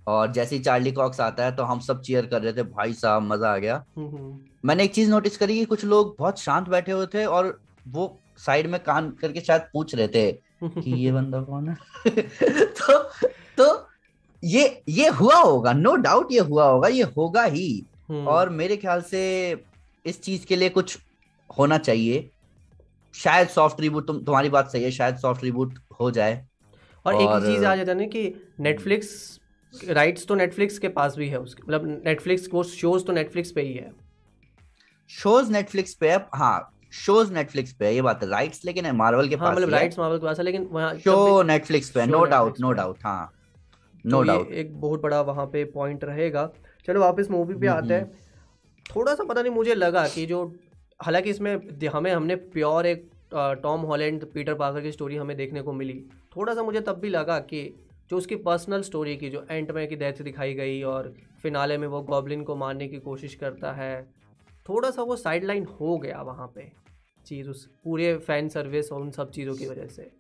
और जैसे ही चार्ली कॉक्स आता है तो हम सब चीयर कर रहे थे भाई साहब मज़ा आ गया। हम्म, हम्म, मैंने एक चीज़ नोटिस करी कि कुछ लोग बहुत शांत बैठे हुए थे और वो साइड में कान करके शायद पूछ रहे थे कि ये बंदा कौन है? तो तो ये ये हुआ होगा नो no डाउट ये हुआ होगा ये होगा ही। हम्म, और मेरे ख्याल से इस चीज़ के लिए कुछ होना चाहिए। शायद सॉफ्ट रिबूट तुम तुम्हारी बात सही है शायद सॉफ्ट रिबूट हो जाए। और एक और- ही चीज़ आ जाता है ना कि नेटफ्लिक्स राइट्स तो नेटफ्लिक्स के पास भी है उसके मतलब नेटफ्लिक्स वो शोज़ तो नेटफ्लिक्स पे ही है। शोज़ नेटफ्लिक्स पे है हाँ शोज़ नेटफ्लिक्स पे ये बात है राइट्स लेकिन है मार्वल के हाँ पास मतलब राइट्स मार्वल के पास है लेकिन वहाँ शो नेटफ्लिक्स पे नो डाउट नो डाउट हाँ तो नो डाउट एक बहुत बड़ा वहाँ पे पॉइंट रहेगा। चलो वापस मूवी पे आते हैं। थोड़ा सा पता नहीं मुझे लगा कि जो हालाँकि इसमें हमें हमने प्योर एक टॉम हॉलैंड पीटर पार्कर की स्टोरी हमें देखने को मिली। थोड़ा सा मुझे तब भी लगा कि जो उसकी पर्सनल स्टोरी की जो एंड में की डेथ दिखाई गई और फिनाले में वो गॉबलिन को मारने की कोशिश करता है थोड़ा सा वो साइड लाइन हो गया वहाँ पे। चीज़ उस पूरे फ़ैन सर्विस और उन सब चीज़ों की वजह से।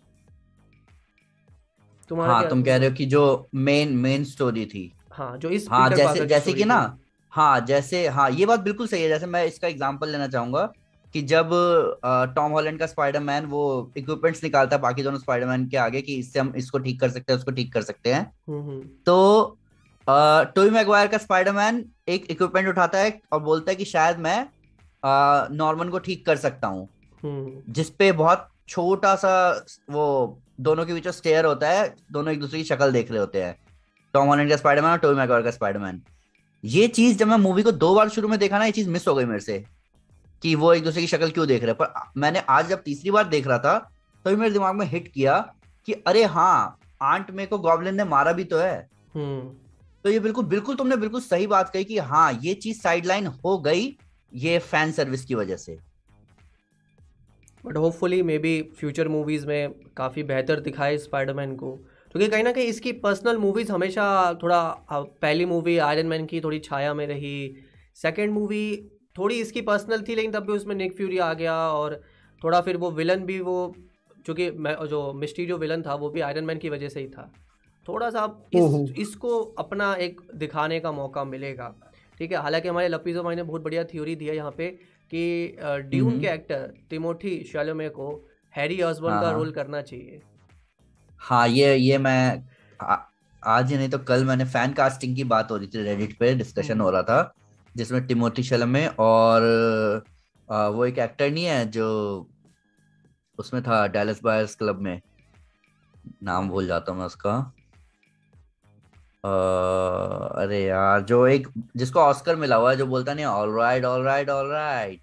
तुम्हारा हाँ तुम कह रहे हो कि जो मेन मेन स्टोरी थी। हाँ जो इस हाँ जैसे जैसे कि ना हाँ जैसे हाँ ये बात बिल्कुल सही है। जैसे मैं इसका एग्जांपल लेना चाहूँगा कि जब टॉम हॉलैंड का स्पाइडरमैन वो इक्विपमेंट्स निकालता है बाकी दोनों स्पाइडरमैन के आगे कि इससे हम इसको ठीक कर सकते हैं उसको ठीक कर सकते हैं। हम्म हम्म। तो टोई मैगवायर का स्पाइडरमैन एक इक्विपमेंट उठाता है और बोलता है कि शायद मैं नॉर्मन को ठीक कर सकता हूँ। जिसपे बहुत छोटा सा वो दोनों के बीच स्टेयर होता है दोनों एक दूसरे की शक्ल देख रहे होते हैं। टॉम हॉलैंड का स्पाइडरमैन और टोबी मैगवायर का स्पाइडरमैन ये चीज़ जब मैं मूवी को दो बार शुरू में देखा ना ये चीज़ मिस हो गई मेरे से कि वो एक दूसरे की शक्ल क्यों देख रहे हैं। पर मैंने आज जब तीसरी बार देख रहा था तो मेरे दिमाग में हिट किया कि अरे हाँ आंट मे को गॉबलिन ने मारा भी तो है। हम्म। तो ये बिल्कुल बिल्कुल तुमने बिल्कुल सही बात कही कि हाँ ये चीज़ साइडलाइन हो गई ये फ़ैन सर्विस की वजह से। But hopefully maybe future movies में काफ़ी बेहतर दिखाए स्पाइडरमैन को। क्योंकि कहीं ना कहीं इसकी पर्सनल मूवीज़ हमेशा थोड़ा पहली मूवी आयरन मैन की थोड़ी छाया में रही। सेकेंड मूवी थोड़ी इसकी पर्सनल थी लेकिन तब भी उसमें निक फ्यूरी आ गया और थोड़ा फिर वो विलन भी वो चूँकि मैं- जो मिस्टी जो विलन था वो भी आयरन मैन की वजह से ही था। थोड़ा सा इस इसको अपना एक दिखाने का मौका मिलेगा। ठीक है हालाँकि हमारे लपीजो भाई ने बहुत बढ़िया थ्योरी दी है यहाँ पे। कि ड्यून। के एक्टर टिमोथी शालोमे को हैरी ऑसबॉर्न हाँ, का हाँ। रोल करना चाहिए हाँ ये ये मैं आ, आज ही नहीं तो कल मैंने फ़ैन कास्टिंग की बात हो रही थी रेडिट पे डिस्कशन हम्म। हो रहा था जिसमें टिमोथी शलमे और आ, वो एक एक्टर नहीं है जो उसमें था डैलस बायर्स क्लब में नाम भूल जाता हूँ मैं उसका आ, अरे यार जो एक जिसको ऑस्कर मिला हुआ है जो बोलता नहीं all right all right all right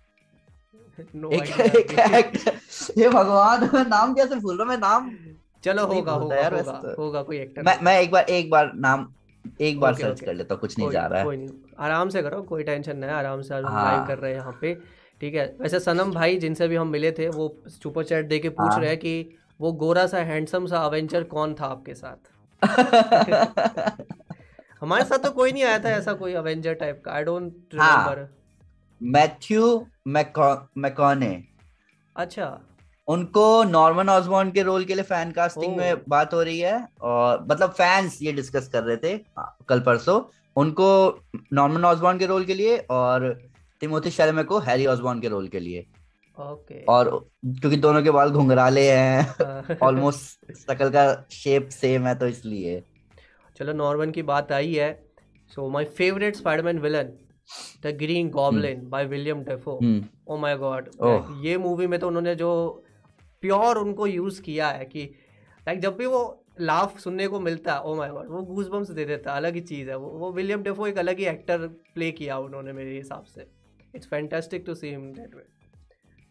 no एक एक एक्टर ये भगवान नाम कैसे भूल रहा मैं नाम चलो होगा होगा यार होगा वैसे तो। होगा कोई एक्टर मैं मैं एक बार एक बार नाम एक बार ओके, सर्च ओके। कर लेता हूँ कुछ नहीं जा रहा है कोई नहीं आराम से करो कोई टेंशन नहीं है आराम से हाँ। लाइव कर रहे हैं यहाँ पे ठीक है वैसे सनम भाई जिनसे भी हम मिले थे वो सुपर चैट दे के पूछ हाँ। रहे हैं कि वो गोरा सा हैंडसम सा अवेंजर कौन था आपके साथ हमारे साथ तो कोई नहीं आया था ऐसा कोई अवेंजर टाइप का I don't. Remember Matthew McConaughey. अच्छा। उनको नॉर्मन ऑसबॉर्न के रोल के लिए फ़ैन कास्टिंग में बात हो रही है और मतलब फैंस ये डिस्कस कर रहे थे हाँ, कल परसों। उनको नॉर्मन ऑसबॉर्न के रोल के लिए और टिमोथी शर्मा को हैरी ऑसबॉर्न के रोल के लिए। ओके। और क्योंकि दोनों के बाल घुंघराले हैं ऑलमोस्ट शकल का शेप सेम है तो इसलिए। चलो नॉर्मन की बात आई है। So my favourite Spiderman villain the Green Goblin by William Dafoe oh my God ये मूवी में तो उन्होंने जो प्योर उनको यूज़ किया है कि लाइक जब भी वो लाफ सुनने को मिलता है ओ माय गॉड वो गूज बम्स दे देता अलग ही चीज़ है वो। वो विलियम डेफो एक अलग ही एक्टर प्ले किया उन्होंने मेरे हिसाब से। It's fantastic to see him that way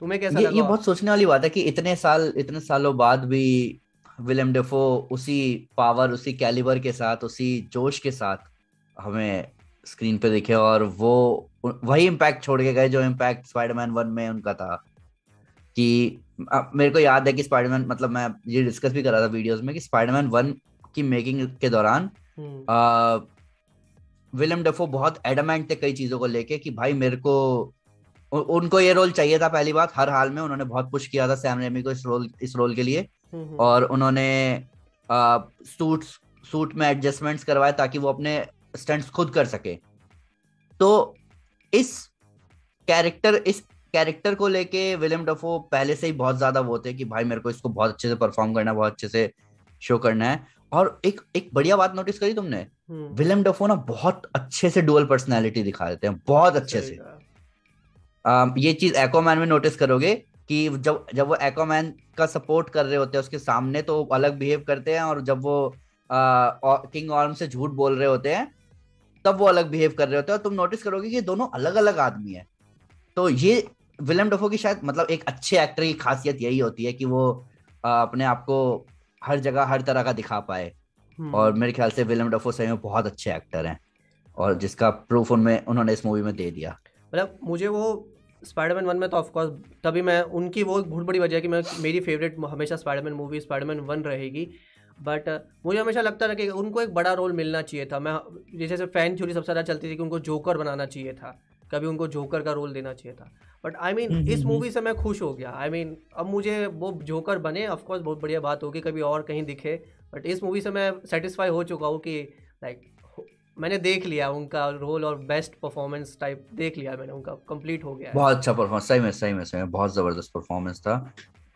तुम्हें कैसा ये लगा? ये बहुत सोचने वाली बात है कि इतने साल इतने सालों बाद भी विलियम डेफो उसी पावर उसी कैलिबर के साथ उसी जोश के साथ हमें स्क्रीन पे दिखे और वो वही इम्पैक्ट छोड़ के गए जो इम्पैक्ट स्पाइडरमैन वन में उनका था। कि मेरे को याद है कि स्पाइडरमैन मतलब मैं ये डिस्कस भी कर रहा था वीडियोस में कि स्पाइडरमैन वन की मेकिंग के दौरान विलियम डेफो बहुत एडमेंट थे कई चीज़ों को लेके कि भाई मेरे को उनको ये रोल चाहिए था पहली बात। हर हाल में उन्होंने बहुत पुश किया था सैम रेमी को इस रोल इस रोल के लिए। और उन्होंने सूट सूट में एडजस्टमेंट्स करवाए ताकि वो अपने स्टंट्स खुद कर सके। तो इस कैरेक्टर इस कैरेक्टर को लेके विलियम डफो पहले से ही बहुत ज़्यादा वो थे कि भाई मेरे को इसको बहुत अच्छे से परफॉर्म करना है बहुत अच्छे से शो करना है। और एक एक बढ़िया बात नोटिस करी तुमने। विलियम हम्म। डफो ना बहुत अच्छे से डुअल पर्सनैलिटी दिखा देते हैं बहुत अच्छे से। ये चीज़ एक्वामैन में नोटिस करोगे कि जब जब वो एक्वामैन का सपोर्ट कर रहे होते हैं उसके सामने तो अलग बिहेव करते हैं और जब वो किंग ऑर्म से झूठ बोल रहे होते हैं तब वो अलग बिहेव कर रहे होते हैं और तुम नोटिस करोगे कि दोनों अलग अलग आदमी है। तो ये विलियम डफो की शायद मतलब एक अच्छे एक्टर की खासियत यही होती है कि वो आ, अपने आप को हर जगह हर तरह का दिखा पाए। हम्म। और मेरे ख्याल से विलियम डफो सही में बहुत अच्छे एक्टर हैं और जिसका प्रूफ उनमें उन्होंने इस मूवी में दे दिया। मतलब मुझे वो स्पाइडरमैन वन में तो ऑफकोर्स तभी मैं उनकी वो बहुत बड़ी वजह है कि मैं मेरी फेवरेट हमेशा स्पाइडरमैन मूवी स्पाइडरमैन वन रहेगी। बट मुझे हमेशा लगता था कि उनको एक बड़ा रोल मिलना चाहिए था। मैं जैसे जैसे फ़ैन थ्योरी सबसे ज़्यादा चलती थी कि उनको जोकर बनाना चाहिए था। कभी उनको जोकर का रोल देना चाहिए था। बट आई मीन इस मूवी से मैं खुश हो गया। आई I मीन mean, अब मुझे वो जोकर बने ऑफकोर्स बहुत बढ़िया बात होगी कभी और कहीं दिखे। बट इस मूवी से मैं सेटिस्फाई हो चुका हूँ कि लाइक मैंने देख लिया उनका रोल और बेस्ट परफॉर्मेंस टाइप देख लिया मैंने उनका कंप्लीट हो गया बहुत अच्छा परफॉर्मेंस सही में सही में सही में बहुत ज़बरदस्त परफॉर्मेंस था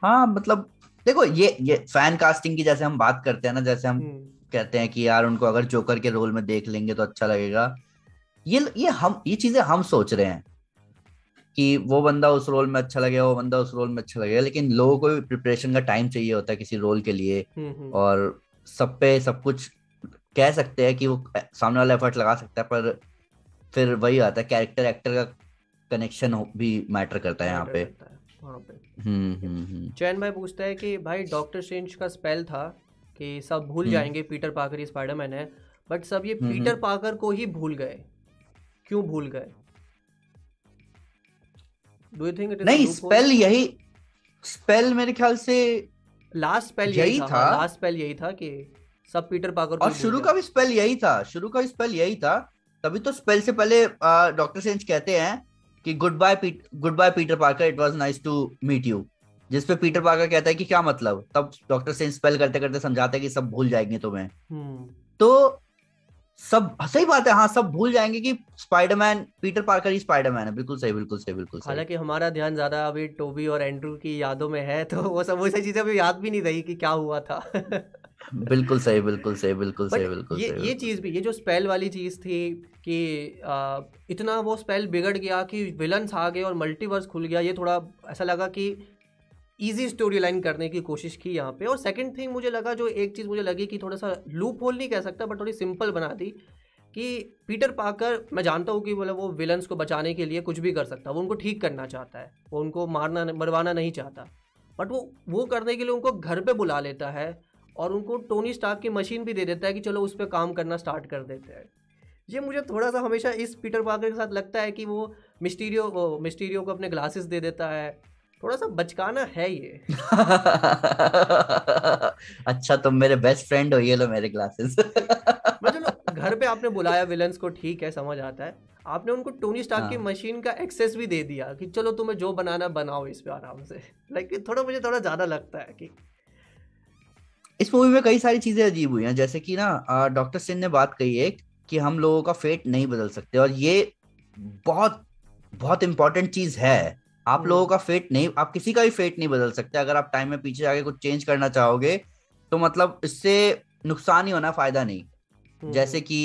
हाँ मतलब देखो ये ये फ़ैन कास्टिंग की जैसे हम बात करते हैं ना जैसे हम हम्म। कहते हैं कि यार उनको अगर जोकर के रोल में देख लेंगे तो अच्छा लगेगा ये ये हम ये चीज़ें हम सोच रहे हैं कि वो बंदा उस रोल में अच्छा लगेगा वो बंदा उस रोल में अच्छा लगेगा लेकिन लोगों को भी प्रिपरेशन का टाइम चाहिए होता है किसी रोल के लिए हम्म, हम्म। और सब पे सब कुछ कह सकते हैं कि वो सामने वाला एफर्ट लगा सकता है पर फिर वही आता है कैरेक्टर एक्टर का कनेक्शन भी मैटर करता है यहाँ पे। हम्म, चैन भाई पूछता है कि भाई डॉक्टर स्ट्रेंज का स्पेल था कि सब भूल जाएँगे पीटर पाकर ही स्पाइडरमैन है बट सब ये पीटर पाकर को ही भूल गए। क्यों भूल गए? डू यू थिंक नहीं स्पेल यही स्पेल मेरे ख्याल से लास्ट स्पेल यही था लास्ट स्पेल यही था कि सब पीटर पाकर और शुरू का भी स्पेल यही था शुरू का भी स्पेल यही था। तभी तो स्पेल से पहले डॉक्टर सेंच कहते हैं कि goodbye goodbye Peter Parker it was nice to meet you जिस पे पीटर पार्कर कहता है कि क्या मतलब? तब डॉक्टर सेंच स्पेल करते करते समझाते हैं कि सब भूल जाएँगे तुम्हें। हम्म। तो सब सही बात है हाँ सब भूल जाएँगे कि स्पाइडरमैन पीटर पार्कर ही स्पाइडरमैन है। बिल्कुल सही बिल्कुल सही बिल्कुल हालाँकि हमारा ध्यान ज़्यादा अभी टोबी और एंड्रू की यादों में है तो वो सब वो सही चीज़ें अभी याद भी नहीं रही कि क्या हुआ था। बिल्कुल सही बिल्कुल सही बिल्कुल सही बिल्कुल ये सही, ये चीज़ भी ये जो स्पेल वाली चीज़ थी कि आ, इतना वो स्पेल बिगड़ गया कि विलन्स आ गए और मल्टीवर्स खुल गया ये थोड़ा ऐसा लगा कि ईजी स्टोरी लाइन करने की कोशिश की यहाँ पे। और सेकंड थिंग मुझे लगा जो एक चीज़ मुझे लगी कि थोड़ा सा लूप होल नहीं कह सकता बट थोड़ी सिंपल बना दी कि पीटर पाकर मैं जानता हूँ कि बोले वो विलन्स को बचाने के लिए कुछ भी कर सकता है वो उनको ठीक करना चाहता है वो उनको मारना मरवाना नहीं चाहता। बट वो वो करने के लिए उनको घर पे बुला लेता है और उनको टोनी स्टार्क की मशीन भी दे देता है कि चलो उस पर काम करना स्टार्ट कर देते हैं। ये मुझे थोड़ा सा हमेशा इस पीटर पाकर के साथ लगता है कि वो मिस्टीरियो मिस्टीरियो को अपने ग्लासेस दे देता है। थोड़ा सा बचकाना है ये। अच्छा तुम मेरे बेस्ट फ्रेंड हो ये लो मेरे ग्लासेस मतलब घर पे आपने बुलाया विलन्स को ठीक है समझ आता है। आपने उनको टोनी स्टार्क की मशीन हाँ। का एक्सेस भी दे दिया कि चलो तुम्हें जो बनाना बनाओ इस पे आराम से। लाइक थोड़ा मुझे थोड़ा ज़्यादा लगता है कि इस मूवी में कई सारी चीज़ें अजीब हुई हैं। जैसे कि ना डॉक्टर सिंह ने बात कही है कि हम लोगों का फेट नहीं बदल सकते और ये बहुत बहुत इंपॉर्टेंट चीज़ है। आप हम्म। लोगों का फेट नहीं आप किसी का भी फेट नहीं बदल सकते। अगर आप टाइम में पीछे जाके कुछ चेंज करना चाहोगे तो मतलब इससे नुकसान ही होना फ़ायदा नहीं। हम्म। जैसे कि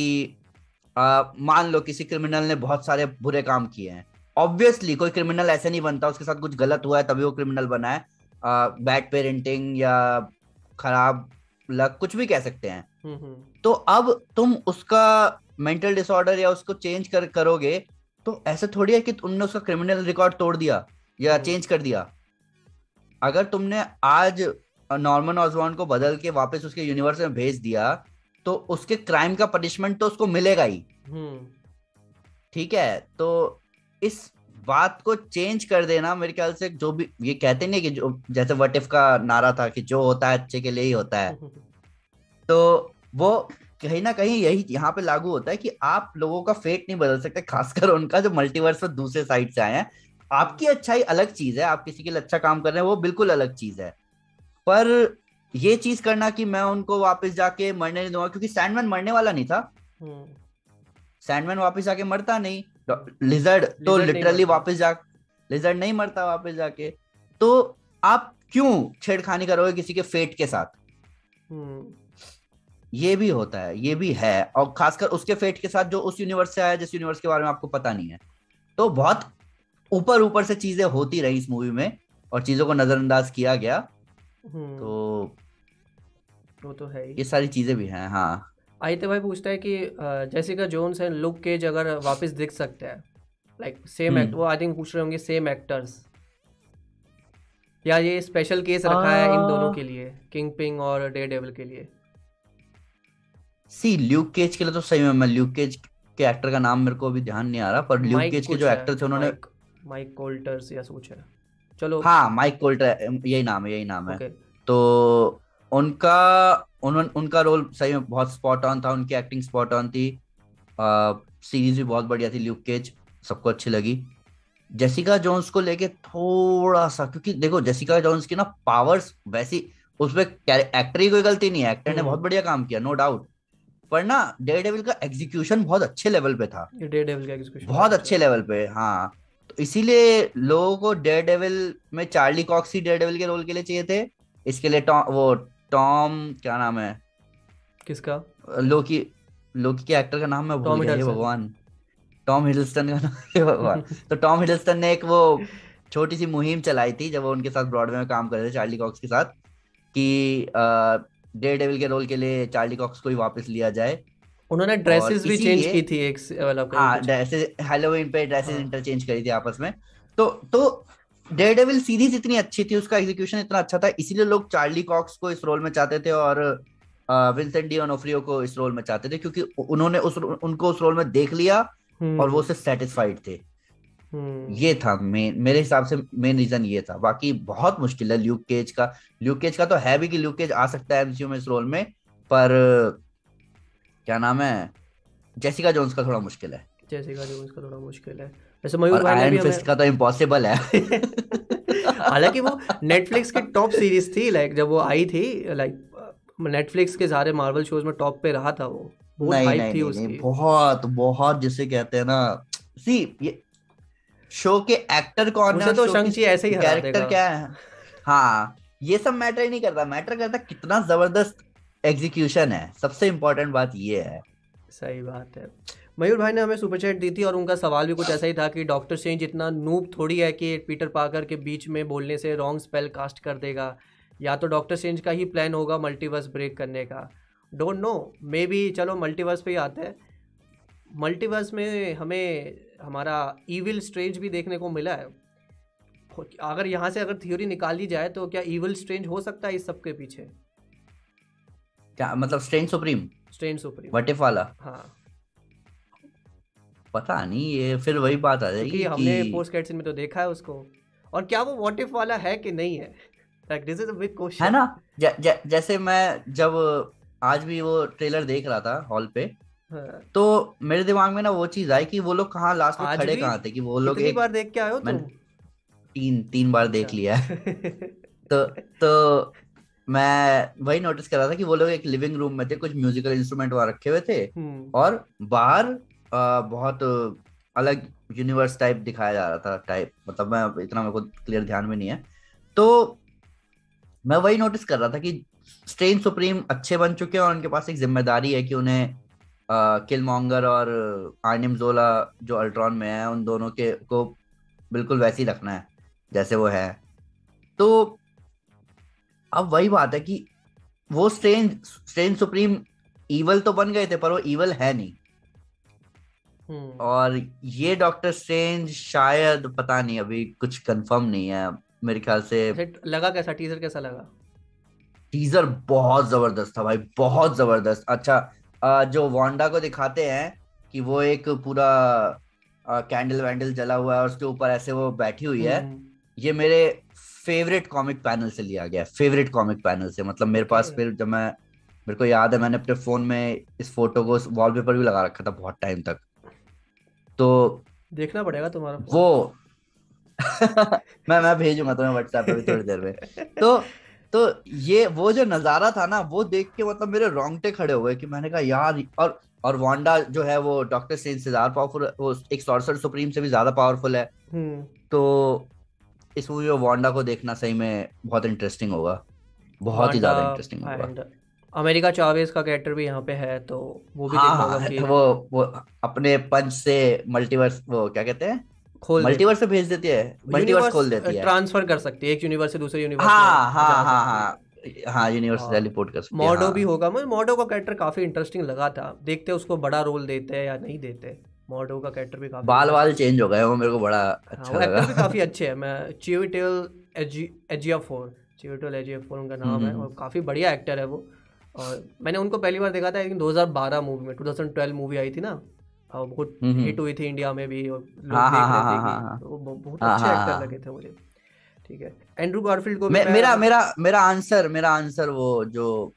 मान लो किसी क्रिमिनल ने बहुत सारे बुरे काम किए हैं। ऑब्वियसली कोई क्रिमिनल ऐसे नहीं बनता उसके साथ कुछ गलत हुआ है तभी वो क्रिमिनल बना है। बैड पेरेंटिंग या खराब लक कुछ भी कह सकते हैं हम्म, तो अब तुम उसका मेंटल डिसऑर्डर या उसको चेंज कर करोगे तो ऐसा थोड़ी है कि तुमने उसका क्रिमिनल रिकॉर्ड तोड़ दिया या चेंज हम्म। कर दिया अगर तुमने आज नॉर्मन ऑजवान को बदल के वापस उसके यूनिवर्स में भेज दिया तो उसके क्राइम का पनिशमेंट तो उसको मिलेगा ही हम्म। ठीक है तो इस बात को चेंज कर देना मेरे ख्याल से जो भी ये कहते नहीं कि जो जैसे वटिफ का नारा था कि जो होता है अच्छे के लिए ही होता है। तो वो कहीं ना कहीं यही यहाँ पे लागू होता है कि आप लोगों का फेट नहीं बदल सकते खासकर उनका जो मल्टीवर्स में दूसरे साइड से आए हैं। आपकी अच्छाई अलग चीज़ है आप किसी के लिए अच्छा काम कर रहे हैं वो बिल्कुल अलग चीज़ है। पर ये चीज़ करना कि मैं उनको वापस जाके मरने नहीं दूँगा क्योंकि सैंडमैन मरने वाला नहीं था। सैंडमैन वापस जाके मरता नहीं। लिजर्ड तो लिटरली वापस जा लिजर्ड नहीं मरता वापस जाके। तो आप क्यों छेड़खानी करोगे किसी के फेट के साथ? ये भी होता है ये भी है। और खासकर उसके फेट के साथ जो उस यूनिवर्स से आया जिस यूनिवर्स के बारे में आपको पता नहीं है। तो बहुत ऊपर ऊपर से चीज़ें होती रही इस मूवी में और चीज़ों को नजरअंदाज किया गया। हम्म। तो वो तो है। ये सारी चीज़ें भी हैं हाँ। आयते भाई पूछता है कि Jessica Jones and Luke Cage अगर वापस दिख सकते हैं लाइक सेम एक्ट वो आई थिंक पूछ रहे होंगे सेम एक्टर्स या ये स्पेशल केस रखा है इन दोनों के लिए किंग पिंग और डे डेविल के लिए। सी ल्यूक केज के लिए तो सही में मैं ल्यूक केज के एक्टर का नाम मेरे को अभी ध्यान नहीं आ रहा पर ल्यूक केज के जो एक्टर थे उन्होंने माइक कोल्टर्स या सोच है। चलो। हाँ माइक कोल्टर यही नाम है यही नाम है। तो उनका उन्होंने उनका रोल सही में बहुत स्पॉट ऑन था उनकी एक्टिंग स्पॉट ऑन थी। सीरीज़ भी बहुत बढ़िया थी ल्यूक केज सबको अच्छी लगी। जेसिका जोन्स को लेके थोड़ा सा क्योंकि देखो जेसिका जोन्स की ना पावर्स वैसी उसमें एक्टर ही कोई गलती नहीं है। एक्टर ने हम्म। बहुत बढ़िया काम किया नो डाउट पर ना डे डेविल का एग्जीक्यूशन बहुत अच्छे लेवल पे था। डे डेविल का एग्जीक्यूशन बहुत अच्छे लेवल पे हाँ। तो इसीलिए लोगों को डे डेविल में चार्ली कॉक्स ही डे डेविल के रोल के लिए चाहिए थे। इसके लिए वो टॉम क्या नाम है? किसका? लोकी लोकी के एक्टर का नाम है भूल गया भगवान। टॉम हिडलस्टन का नाम भगवान। तो टॉम हिडलस्टन ने एक वो छोटी सी मुहिम चलाई थी जब वो उनके साथ ब्रॉडवे में काम कर रहे थे चार्ली कॉक्स के साथ कि डे डेविल के रोल के लिए चार्ली कॉक्स को ही वापस लिया जाए। उन्होंने ड्रेसेस भी चेंज की थी एक मतलब हाँ ड्रेसेस हेलोवीन पे ड्रेसेस हाँ. इंटरचेंज करी थी आपस में। तो तो डे डेविल सीरीज़ इतनी अच्छी थी उसका एग्जीक्यूशन इतना अच्छा था इसीलिए लोग चार्ली कॉक्स को इस रोल में चाहते थे और विंसेंट डी ऑनोफ्रियो को इस रोल में चाहते थे क्योंकि उन्होंने उस उनको उस रोल में देख लिया हम्म। और वो उससे सेटिस्फाइड थे। हम्म। ये था मेन मेरे हिसाब से मेन रीजन ये था। बाकी बहुत मुश्किल है ल्यूक केज का। ल्यूक केज का तो है भी कि ल्यूक केज आ सकता है एमसीयू में इस रोल में पर क्या नाम है? जेसिका जोन्स का थोड़ा मुश्किल है। जेसिका जोन्स का थोड़ा मुश्किल है। वैसे मयूर भाई ने भी हमें का तो इम्पॉसिबल है। हालाँकि वो नेटफ्लिक्स की टॉप सीरीज़ थी लाइक जब वो आई थी लाइक नेटफ्लिक्स के सारे मार्वल शोज़ में टॉप पे रहा था वो। बहुत नहीं, नहीं, थी नहीं, उसकी। बहुत बहुत जिसे कहते हैं ना सी ये शो के एक्टर कौन है तो शंची ऐसे ही कैरेक्टर क्या है? हाँ ये सब मैटर ही नहीं करता। मैटर करता कितना ज़बरदस्त एग्जीक्यूशन है। सबसे इम्पोर्टेंट बात ये है। सही बात है। मयूर भाई ने हमें सुपर चैट दी थी और उनका सवाल भी कुछ ऐसा ही था कि डॉक्टर स्ट्रेंज इतना नूब थोड़ी है कि पीटर पाकर के बीच में बोलने से रॉन्ग स्पेल कास्ट कर देगा। या तो डॉक्टर स्ट्रेंज का ही प्लान होगा मल्टीवर्स ब्रेक करने का। डोंट नो मे बी चलो मल्टीवर्स पे ही आते हैं। मल्टीवर्स में हमें हमारा ईविल स्ट्रेंज भी देखने को मिला है। अगर यहाँ से अगर थ्योरी निकाली जाए तो क्या ईविल स्ट्रेंज हो सकता है इस सब के पीछे? क्या मतलब Strange Supreme Strange Supreme what if वाला? हाँ। पता नहीं ये फिर वही बात आ जाएगी कि हमने पोस्ट क्रेडिट में तो देखा है उसको। और क्या वो व्हाट इफ़ वाला है कि नहीं है? Like this is a big question है ना? ज, ज, जैसे मैं जब आज भी वो ट्रेलर देख रहा था हॉल पे हाँ। तो मेरे दिमाग में ना वो चीज़ आई कि वो लोग कहाँ लास्ट में खड़े कहाँ थे कि वो लोग एक बार देख के आए हो तुम? तीन तीन बार देख अच्छा। लिया है। तो तो मैं वही नोटिस कर रहा था कि वो लोग एक लिविंग रूम में थे कुछ म्यूजिकल इंस्ट्रूमेंट वहाँ रखे हुए थे हम्म। और बाहर बहुत अलग यूनिवर्स टाइप दिखाया जा रहा था टाइप मतलब मैं इतना मेरे को क्लियर ध्यान में नहीं है तो मैं वही नोटिस कर रहा था कि स्ट्रेन सुप्रीम अच्छे बन चुके हैं और उनके पास एक ज़िम्मेदारी है कि उन्हें किल मॉन्गर और आर्निम जोला जो अल्ट्रॉन में है, उन दोनों के को बिल्कुल वैसे ही रखना है, जैसे वो है तो अब वही बात है कि वो स्ट्रेन स्ट्रेन सुप्रीम ईवल तो बन गए थे, पर वो ईवल है नहीं. और ये डॉक्टर स्ट्रेंज शायद पता नहीं अभी कुछ कंफर्म नहीं है मेरे ख्याल से। लगा कैसा? टीजर कैसा लगा? टीजर बहुत ज़बरदस्त था भाई बहुत ज़बरदस्त। अच्छा जो वांडा को दिखाते हैं कि वो एक पूरा कैंडल वैंडल जला हुआ है और उसके ऊपर ऐसे वो बैठी हुई है हम्म, ये मेरे फेवरेट कॉमिक पैनल से लिया गया फेवरेट कॉमिक पैनल से। मतलब मेरे पास फिर जब मैं मेरे को याद है मैंने अपने फ़ोन में इस फ़ोटो को वॉलपेपर भी लगा रखा था बहुत टाइम तक। तो देखना पड़ेगा तुम्हारा वो मैं मैं भेजूँगा तुम्हें व्हाट्सएप पे भी थोड़ी देर में। तो तो ये वो जो नज़ारा था ना वो देख के मतलब मेरे रोंगटे खड़े हो गए कि मैंने कहा यार और और वांडा जो है वो डॉक्टर स्ट्रेंज से ज़्यादा पावरफुल वो एक सॉर्सर सुप्रीम से भी ज़्यादा पावरफुल है। हम्म। तो इस मूवी में वांडा को देखना सही में बहुत इंटरेस्टिंग होगा। बहुत ही ज़्यादा इंटरेस्टिंग होगा। अमेरिका चावेज का कैरेक्टर भी यहाँ पे है तो वो भी हाँ देखना हाँ होगा कि वो वो अपने पंच से मल्टीवर्स वो क्या कहते हैं खोल। मल्टीवर्स से भेज देती है मल्टीवर्स खोल देती है ट्रांसफ़र कर सकती है एक यूनिवर्स से दूसरे यूनिवर्स हाँ में हाँ हाँ सकती है। हाँ हाँ यूनिवर्स हाँ। टेलीपोर्ट कर सकती है मॉडो हाँ। भी होगा मुझे मॉडो का कैरेक्टर काफ़ी इंटरेस्टिंग लगा था देखते हैं उसको बड़ा रोल देते हैं या नहीं देते मॉडो का कैरेक्टर भी काफ़ी बाल वाल चेंज हो गए वो मेरे को बड़ा हाँ, अच्छा वो एक्टर भी काफ़ी अच्छे हैं मैं Chiwetel Ejiofor Chiwetel Ejiofor उनका नाम है हम्म। और काफ़ी बढ़िया एक्टर है वो और मैंने उनको पहली बार देखा था लेकिन 2012 मूवी में 2012 मूवी आई थी ना और बहुत हम्म, हिट हुई थी इंडिया में भी और लोग हाँ, देख हाँ, रहे थे हाँ, हाँ, हाँ। तो वो बहुत हाँ, अच्छे हाँ, एक्टर हाँ। लगे थे मुझे ठीक है। एंड्रू गारफील्ड को मे, मेरा मेरा मेरा आंसर मेरा आंसर वो जो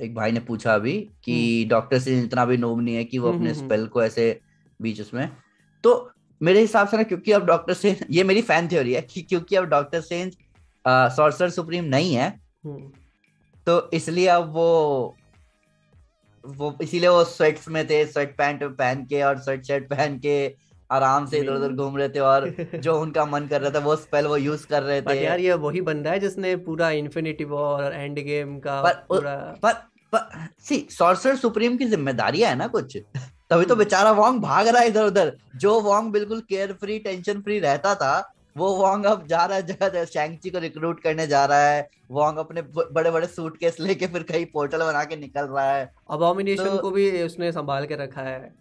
एक भाई ने पूछा अभी कि डॉक्टर से इतना भी नोब नहीं है कि वो हम्म, अपने हम्म, स्पेल को ऐसे बीच उसमें। तो मेरे हिसाब से ना क्योंकि अब डॉक्टर से ये मेरी फ़ैन थ्योरी है कि क्योंकि अब डॉक्टर सेंज सॉर्सर सुप्रीम नहीं है हम्म, तो इसलिए अब वो वो इसीलिए वो स्वेट्स में थे स्वेट पैंट पहन के और स्वेट शर्ट पहन के आराम से इधर उधर घूम रहे थे और जो उनका मन कर रहा था वो स्पेल वो यूज़ कर रहे थे। यार ये वही बंदा है जिसने पूरा इन्फिनिटी वॉर और एंड गेम का पर- पूरा पर पर सी सॉर्सर सुप्रीम की जिम्मेदारियाँ है ना कुछ। तभी तो बेचारा वॉन्ग भाग रहा है इधर उधर जो वॉन्ग बिल्कुल केयर फ्री टेंशन फ्री रहता था वो वॉन्ग अब जा रहा है जगह जगह शैंगची को रिक्रूट करने जा रहा है। वॉन्ग अपने बड़े बड़े सूटकेस लेके फिर कहीं पोर्टल बना के निकल रहा है। अबोमिनेशन तो- को भी उसने संभाल के रखा है।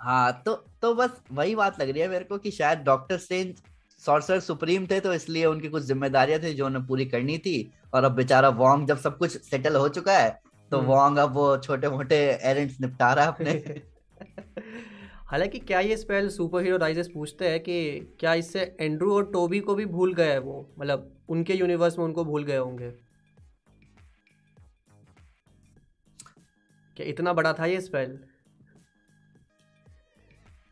हाँ तो तो बस वही बात लग रही है मेरे को कि शायद डॉक्टर स्ट्रेंज सॉर्सर सुप्रीम थे तो इसलिए उनकी कुछ जिम्मेदारियाँ थी जो उन्हें पूरी करनी थी। और अब बेचारा वॉन्ग जब सब कुछ सेटल हो चुका है तो हम्म। वॉन्ग अब वो छोटे मोटे एरेंट्स निपटा रहा है अपने। हालाँकि क्या ये स्पेल सुपर हीरो राइजेस पूछते हैं कि क्या इससे एंड्रू और टोबी को भी भूल गए हैं वो? मतलब उनके यूनिवर्स में उनको भूल गए होंगे। क्या इतना बड़ा था ये स्पेल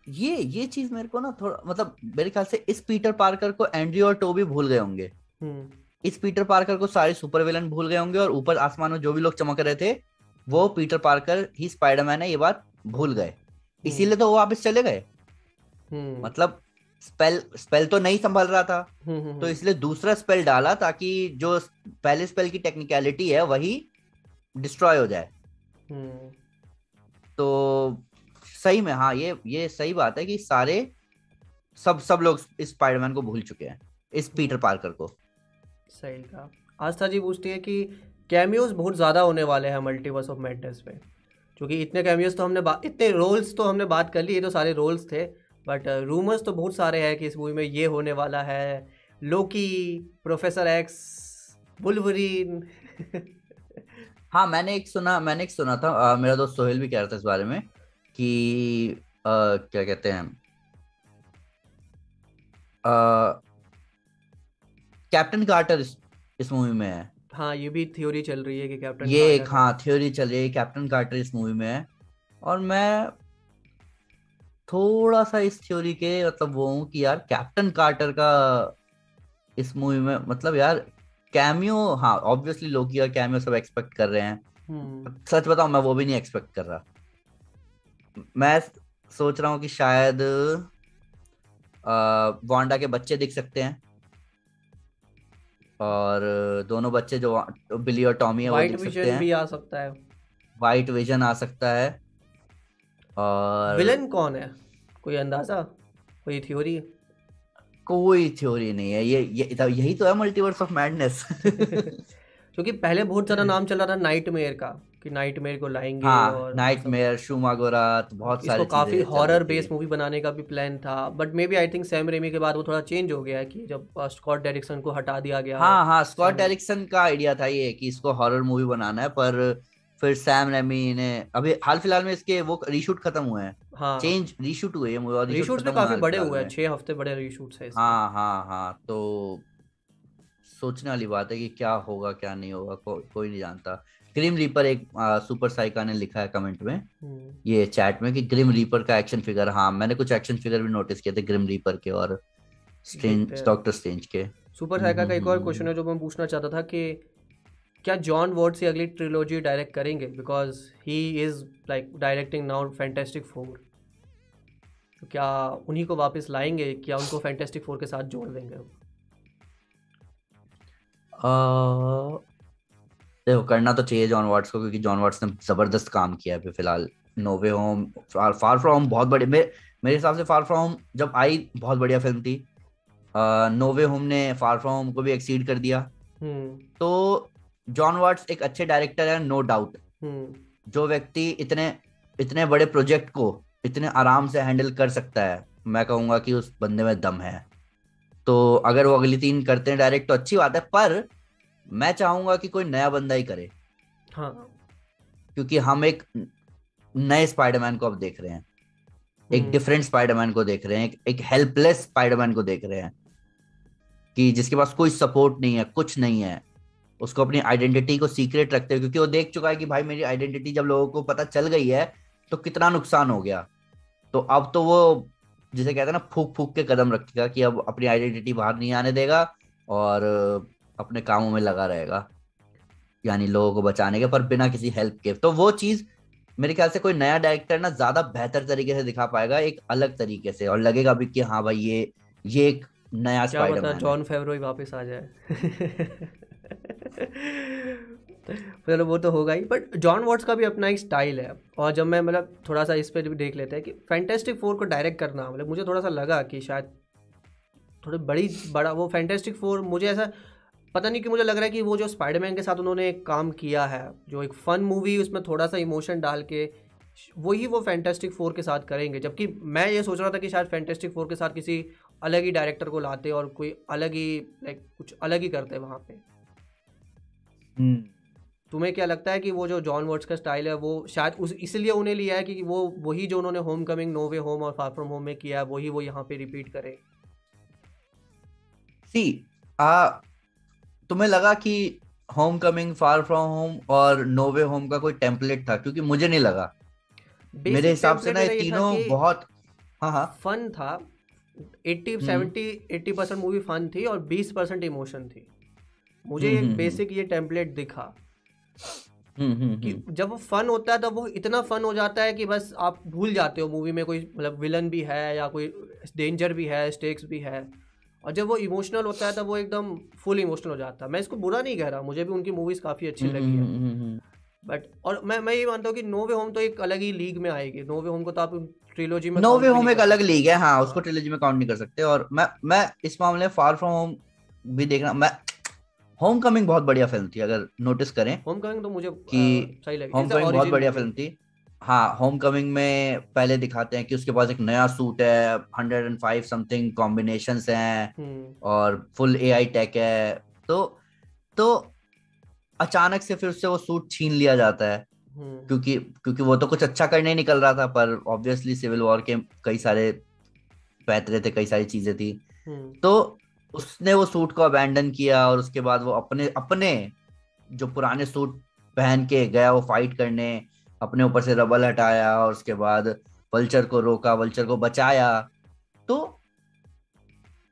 ये ये चीज़ मेरे को ना थोड़ा मतलब मेरे ख्याल से इस पीटर पार्कर को एंड्रयू और टोबी भूल गए होंगे। हम्म। इस पीटर पार्कर को सारे सुपर विलन भूल गए होंगे और ऊपर आसमान में जो भी लोग चमक रहे थे वो पीटर पार्कर ही स्पाइडरमैन है ये बात भूल गए। इसीलिए तो वो वापस चले गए। हम्म। मतलब स्पेल स्पेल तो नहीं संभल रहा था। हम्म, हम्म, तो इसलिए दूसरा स्पेल डाला ताकि जो पहले स्पेल की टेक्निकलिटी है वही डिस्ट्रॉय हो जाए। तो सही में हाँ ये ये सही बात है कि सारे सब सब लोग इस स्पाइडरमैन को भूल चुके हैं इस पीटर पार्कर को। सही कहा। आस्था जी पूछती है कि कैमियोज बहुत ज़्यादा होने वाले हैं मल्टीवर्स ऑफ़ मैडनेस में। क्योंकि इतने कैमियोज तो हमने इतने रोल्स तो हमने बात कर ली ये तो सारे रोल्स थे। बट रूमर्स तो बहुत सारे हैं कि इस मूवी में ये होने वाला है। लोकी प्रोफेसर एक्स बुलवरीन हाँ मैंने एक सुना मैंने एक सुना था। अ, मेरा दोस्त सोहेल भी कह रहा था इस बारे में कि अ, क्या कहते हैं? कैप्टन कार्टर इस, इस मूवी में है। हाँ ये भी थ्योरी चल रही है कि कैप्टन ये एक हाँ थ्योरी चल रही है कैप्टन कार्टर इस मूवी में है। और मैं थोड़ा सा इस थ्योरी के मतलब वो हूँ कि यार कैप्टन कार्टर का इस मूवी में मतलब यार कैमियो हाँ ऑब्वियसली लोकी का कैमियो सब एक्सपेक्ट कर रहे हैं। हम्म, सच बताऊँ मैं वो भी नहीं एक्सपेक्ट कर रहा। मैं सोच रहा हूँ कि शायद वांडा के बच्चे दिख सकते हैं। और दोनों बच्चे जो बिली और टॉमी है वो वाइट विजन भी आ सकता है। वाइट विजन आ सकता है और विलन कौन है? कोई अंदाज़ा? कोई थ्योरी कोई थ्योरी नहीं है। ये, ये यही तो है मल्टीवर्स ऑफ़ मैडनेस क्योंकि पहले बहुत ज़्यादा नाम चल रहा था नाइटमेयर का कि नाइट मेयर को लाएँगे हाँ और नाइटमेयर शुमागोरात बहुत सारी इसको काफ़ी हॉरर बेस्ड मूवी बनाने का भी प्लान था but maybe I think Sam Raimi के बाद वो थोड़ा चेंज हो गया है कि जब स्कॉट डायरेक्शन को हटा दिया गया। हाँ हाँ स्कॉट डायरेक्शन का आइडिया था ये कि इसको हॉरर मूवी बनाना है पर फिर सैम रेमी ने अभी हाल फ़िलहाल में इसके वो रीशूट खत्म हुए हैं। हाँ। चेंज रीशूट हुए और रीशूट होने काफ़ी बड़े हुए हैं छह हफ़्ते बड़े रीशूट्स है हाँ हाँ हाँ तो सोचने वाली बात है कि क्या होगा क्या नहीं होगा को, कोई नहीं जानता। ग्रिम रीपर एक आ, सुपर साइका ने लिखा है कमेंट में। हम्म, ये चैट में कि ग्रिम रीपर का एक्शन फिगर हाँ मैंने कुछ एक्शन फिगर भी नोटिस किए थे ग्रिम रीपर के और स्ट्रेंज डॉक्टर स्ट्रेंज के। सुपर हम्म, साइका का एक और हम्म, क्वेश्चन है जो मैं पूछना चाहता था कि क्या जॉन वॉर्ड से अगली ट्रिलोजी डायरेक्ट करेंगे? Because he is like directing now Fantastic Four तो क्या उन्हीं को वापस लाएँगे? क्या उनको फैंटेस्टिक फोर के साथ जोड़ देंगे आ, देखो करना तो चाहिए जॉन वाट्स को क्योंकि जॉन वाट्स ने ज़बरदस्त काम किया है फ़िलहाल। No Way Home Far From Home बहुत बड़ी मेरे मेरे हिसाब से फार फ्रॉम होम जब आई बहुत बढ़िया फ़िल्म थी। नोवे होम ने फार फ्रॉम होम को भी एक्सीड कर दिया। हम्म। तो जॉन वाट्स एक अच्छे डायरेक्टर है नो डाउट हम्म। जो व्यक्ति इतने इतने बड़े प्रोजेक्ट को इतने आराम से हैंडल कर सकता है मैं कहूँगा कि उस बंदे में दम है। तो अगर वो अगली तीन करते हैं डायरेक्ट तो अच्छी बात है पर मैं चाहूँगा कि कोई नया बंदा ही करे। हाँ। क्योंकि हम एक नए स्पाइडरमैन को अब देख रहे हैं। एक हम्म, डिफरेंट स्पाइडरमैन को देख रहे हैं एक, एक हेल्पलेस स्पाइडरमैन को देख रहे हैं कि जिसके पास कोई सपोर्ट नहीं है कुछ नहीं है। उसको अपनी आइडेंटिटी को सीक्रेट रखते हैं क्योंकि वो देख चुका है कि भाई मेरी आइडेंटिटी जब लोगों को पता चल गई है तो कितना नुकसान हो गया। तो अब तो वो जिसे कहते हैं ना फूक फूक के कदम रखेगा कि अब अपनी आइडेंटिटी बाहर नहीं आने देगा और अपने कामों में लगा रहेगा। यानी लोगों को बचाने के पर बिना किसी हेल्प के। तो वो चीज़ मेरे ख्याल से कोई नया डायरेक्टर ना ज़्यादा बेहतर तरीके से दिखा पाएगा एक अलग तरीके से। और लगेगा भी कि हाँ भाई ये ये एक नया जॉन फेवरो वापस आ जाए। चलो वो तो होगा ही। बट जॉन वॉट्स का भी अपना एक स्टाइल है। और जब मैं मतलब थोड़ा सा इस पर भी देख लेते हैं कि फैंटेस्टिक फोर को डायरेक्ट करना मतलब मुझे थोड़ा सा लगा कि शायद थोड़ी बड़ी, बड़ा वो फैंटेस्टिक फोर मुझे ऐसा पता नहीं कि मुझे लग रहा है कि वो जो स्पाइडरमैन के साथ उन्होंने एक काम किया है, जो एक फन मूवी उसमें थोड़ा सा इमोशन डाल के वही वो फैंटेस्टिक फोर के साथ करेंगे। जबकि मैं ये सोच रहा था कि शायद फैंटेस्टिक फोर के साथ किसी अलग ही डायरेक्टर को लाते और कोई अलग ही लाइक कुछ अलग ही करते वहाँ पे। हम्म। तुम्हें क्या लगता है कि वो जो जॉन वर्ड्स का स्टाइल है वो शायद उस इसलिए उन्हें लिया है कि वो वही जो उन्होंने होम कमिंग नो वे होम और फार फ्रॉम होम में किया है वही वो यहाँ पे रिपीट करे। सी आ तुम्हें लगा कि home coming far from home और नोवे होम का कोई टेम्पलेट था? क्योंकि मुझे नहीं लगा। मेरे हिसाब से ना ये तीनों बहुत हाँ हाँ। फन था। 80 70 80 परसेंट मूवी फन थी और 20 परसेंट इमोशन थी। मुझे एक हम्म, बेसिक ये टेम्पलेट दिखा। हम्म हम्म कि हम्म। जब वो फन होता है तब वो इतना फन हो जाता है कि बस आप भूल जाते हो मूवी में कोई मतलब विलन भी है या कोई डेंजर भी है स्टेक्स भी है। और जब वो इमोशनल होता है तब वो एकदम फुल इमोशनल हो जाता है। मैं इसको बुरा नहीं कह रहा मुझे भी उनकी मूवीज़ काफ़ी अच्छी लगी है। हम्म, हम्म, हम्म। बट और मैं मैं ये मानता हूँ कि नो वे होम तो एक अलग ही लीग में आएगी। नो वे होम को तो आप ट्रिलोजी में नो वे होम एक अलग लीग है हाँ उसको ट्रिलॉजी में काउंट नहीं कर सकते। और मैं मैं इस मामले में फार फ्रॉम होम भी देखना मैं होम कमिंग बहुत बढ़िया फ़िल्म थी अगर नोटिस करें होम कमिंग तो मुझे कि अ, सही लगी। होम It's the कमिंग बहुत बढ़िया फ़िल्म थी। हाँ होम कमिंग में पहले दिखाते हैं कि उसके पास एक नया सूट है hundred and five something combination हैं और फुल एआई टेक है। तो तो अचानक से फिर उससे वो सूट छीन लिया जाता है। हम्म, क्योंकि क्योंकि वो तो कुछ अच्छा करने ही निकल रहा था पर ऑब्वियसली सिविल वॉर के कई सारे पैतरे थे कई सारी चीज़ें थी। हम्म, तो उसने वो सूट को अबैंडन किया और उसके बाद वो अपने अपने जो पुराने सूट पहन के गया वो फाइट करने अपने ऊपर से रबल हटाया और उसके बाद वल्चर को रोका वल्चर को बचाया। तो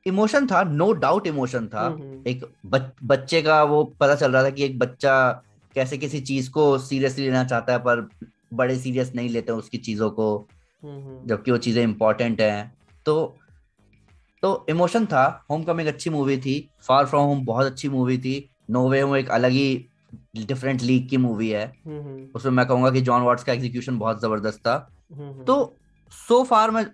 इमोशन था नो डाउट इमोशन था। हम्म, एक बच, बच्चे का वो पता चल रहा था कि एक बच्चा कैसे किसी चीज़ को सीरियसली लेना चाहता है पर बड़े सीरियस नहीं लेते उसकी चीज़ों को हम्म, हम्म, जबकि वो चीज़ें इंपॉर्टेंट हैं। तो तो इमोशन था। होम कमिंग अच्छी मूवी थी। फार फ्रॉम होम बहुत अच्छी मूवी थी। नो वे होम एक अलग ही डिफरेंट लीग की मूवी है। हम्म, हम्म, उसमें मैं कहूँगा कि जॉन वॉट्स का एग्जीक्यूशन बहुत ज़बरदस्त था। हम्म, तो सो फार मैं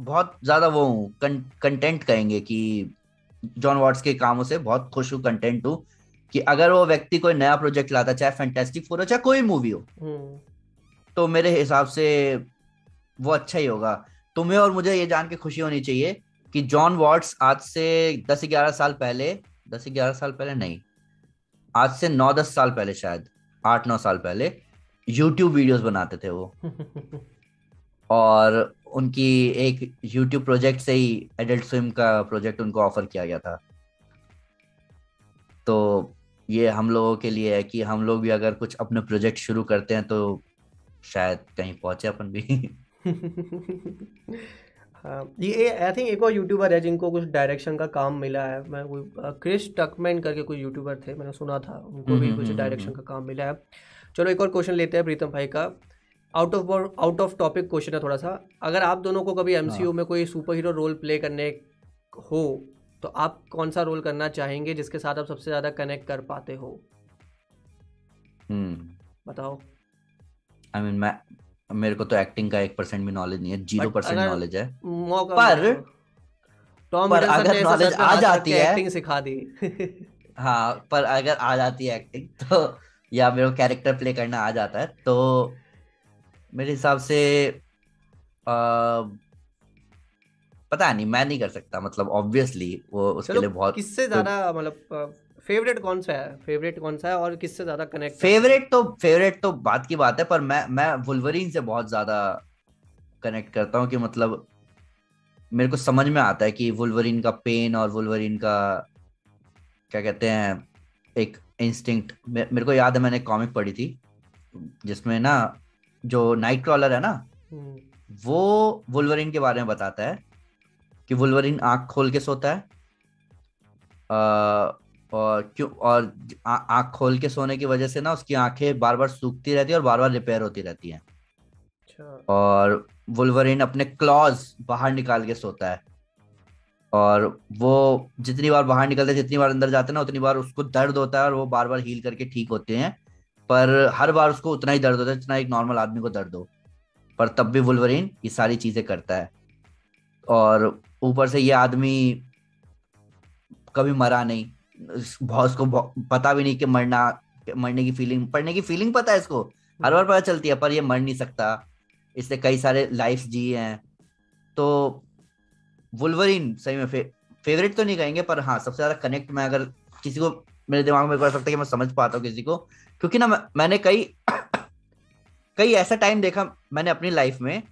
बहुत ज़्यादा वो हूँ। कंटेंट कहेंगे कि जॉन वॉट्स के कामों से बहुत खुश हूँ कंटेंट हूँ कि अगर वो व्यक्ति कोई नया प्रोजेक्ट लाता चाहे फैंटेस्टिक फोर हो चाहे कोई मूवी हो तो मेरे हिसाब से वो अच्छा ही होगा। तुम्हें और मुझे ये जान के खुशी होनी चाहिए कि जॉन वॉट्स आज से दस ग्यारह साल पहले दस ग्यारह साल पहले नहीं आज से नौ दस साल पहले शायद आठ नौ साल पहले यूट्यूब वीडियोस बनाते थे वो। और उनकी एक यूट्यूब प्रोजेक्ट से ही एडल्ट स्विम का प्रोजेक्ट उनको ऑफ़र किया गया था। तो ये हम लोगों के लिए है कि हम लोग भी अगर कुछ अपने प्रोजेक्ट शुरू करते हैं तो शायद कहीं पहुँचे अपन भी। ये आई थिंक एक और यूट्यूबर है जिनको कुछ डायरेक्शन का काम मिला है। मैं कोई क्रिस टकमैन करके कोई यूट्यूबर थे मैंने सुना था। उनको भी कुछ डायरेक्शन का काम मिला है। चलो एक और क्वेश्चन लेते हैं प्रीतम भाई का। Out of out of topic question है थोड़ा सा। अगर आप दोनों को कभी एम हाँ। में कोई सुपर हीरो रोल प्ले करने हो तो आप कौन सा रोल करना चाहेंगे जिसके साथ आप सबसे ज़्यादा कनेक्ट कर पाते हो? हम्म। बताओ। आई मीन मैं मेरे को तो एक्टिंग का एक परसेंट भी नॉलेज नहीं है ज़ीरो परसेंट नॉलेज है। पर टॉम पर अगर नॉलेज आ जाती है एक्टिंग सिखा दी। हाँ पर अगर आ जाती है एक्टिंग तो या मेरे को कैरेक्टर प्ले करना आ जाता है तो मेरे हिसाब से आ, पता नहीं मैं नहीं कर सकता मतलब ऑब्वियसली वो उसके लिए बहुत किससे ज़्यादा मतलब फेवरेट कौन सा है फेवरेट कौन सा है और किससे ज़्यादा कनेक्ट फेवरेट तो फेवरेट तो बात की बात है पर मैं मैं वुल्वरीन से बहुत ज़्यादा कनेक्ट करता हूँ कि मतलब मेरे को समझ में आता है कि वुल्वरीन का पेन और वुल्वरीन का क्या कहते हैं एक इंस्टिंक्ट मेरे को याद है मैंने कॉमिक पढ़ी थी जिसमें ना जो नाइट क्रॉलर है ना हम्म। वो वुल्वरिन के बारे में बताता है कि वुल्वरिन आँख खोल के सोता है आ, और क्यों और आँख खोल के सोने की वजह से ना उसकी आँखें बार बार सूखती रहती है और बार बार रिपेयर होती रहती हैं। अच्छा। और वुल्वरिन अपने क्लॉज बाहर निकाल के सोता है। और वो जितनी बार बाहर निकलते हैं जितनी बार अंदर जाते हैं ना उतनी बार उसको दर्द होता है और वो बार बार हील करके ठीक होते हैं। पर हर बार उसको उतना ही दर्द होता है जितना एक नॉर्मल आदमी को दर्द हो। पर तब भी वुल्वरीन ये सारी चीज़ें करता है। और ऊपर से ये आदमी कभी मरा नहीं। बॉस को पता भी नहीं कि मरना मरने की फीलिंग पढ़ने की फीलिंग पता है इसको? हर बार पता चलती है पर ये मर नहीं सकता। इससे कई सारे लाइफ जी हैं। तो वुल्वरीन सही में फे, फेवरेट तो नहीं कहेंगे पर हाँ सबसे ज़्यादा कनेक्ट मैं अगर किसी को मेरे दिमाग में कर सकता है कि मैं समझ पाता हूँ किसी को। क्योंकि ना मैंने कई कई ऐसा टाइम देखा मैंने अपनी लाइफ में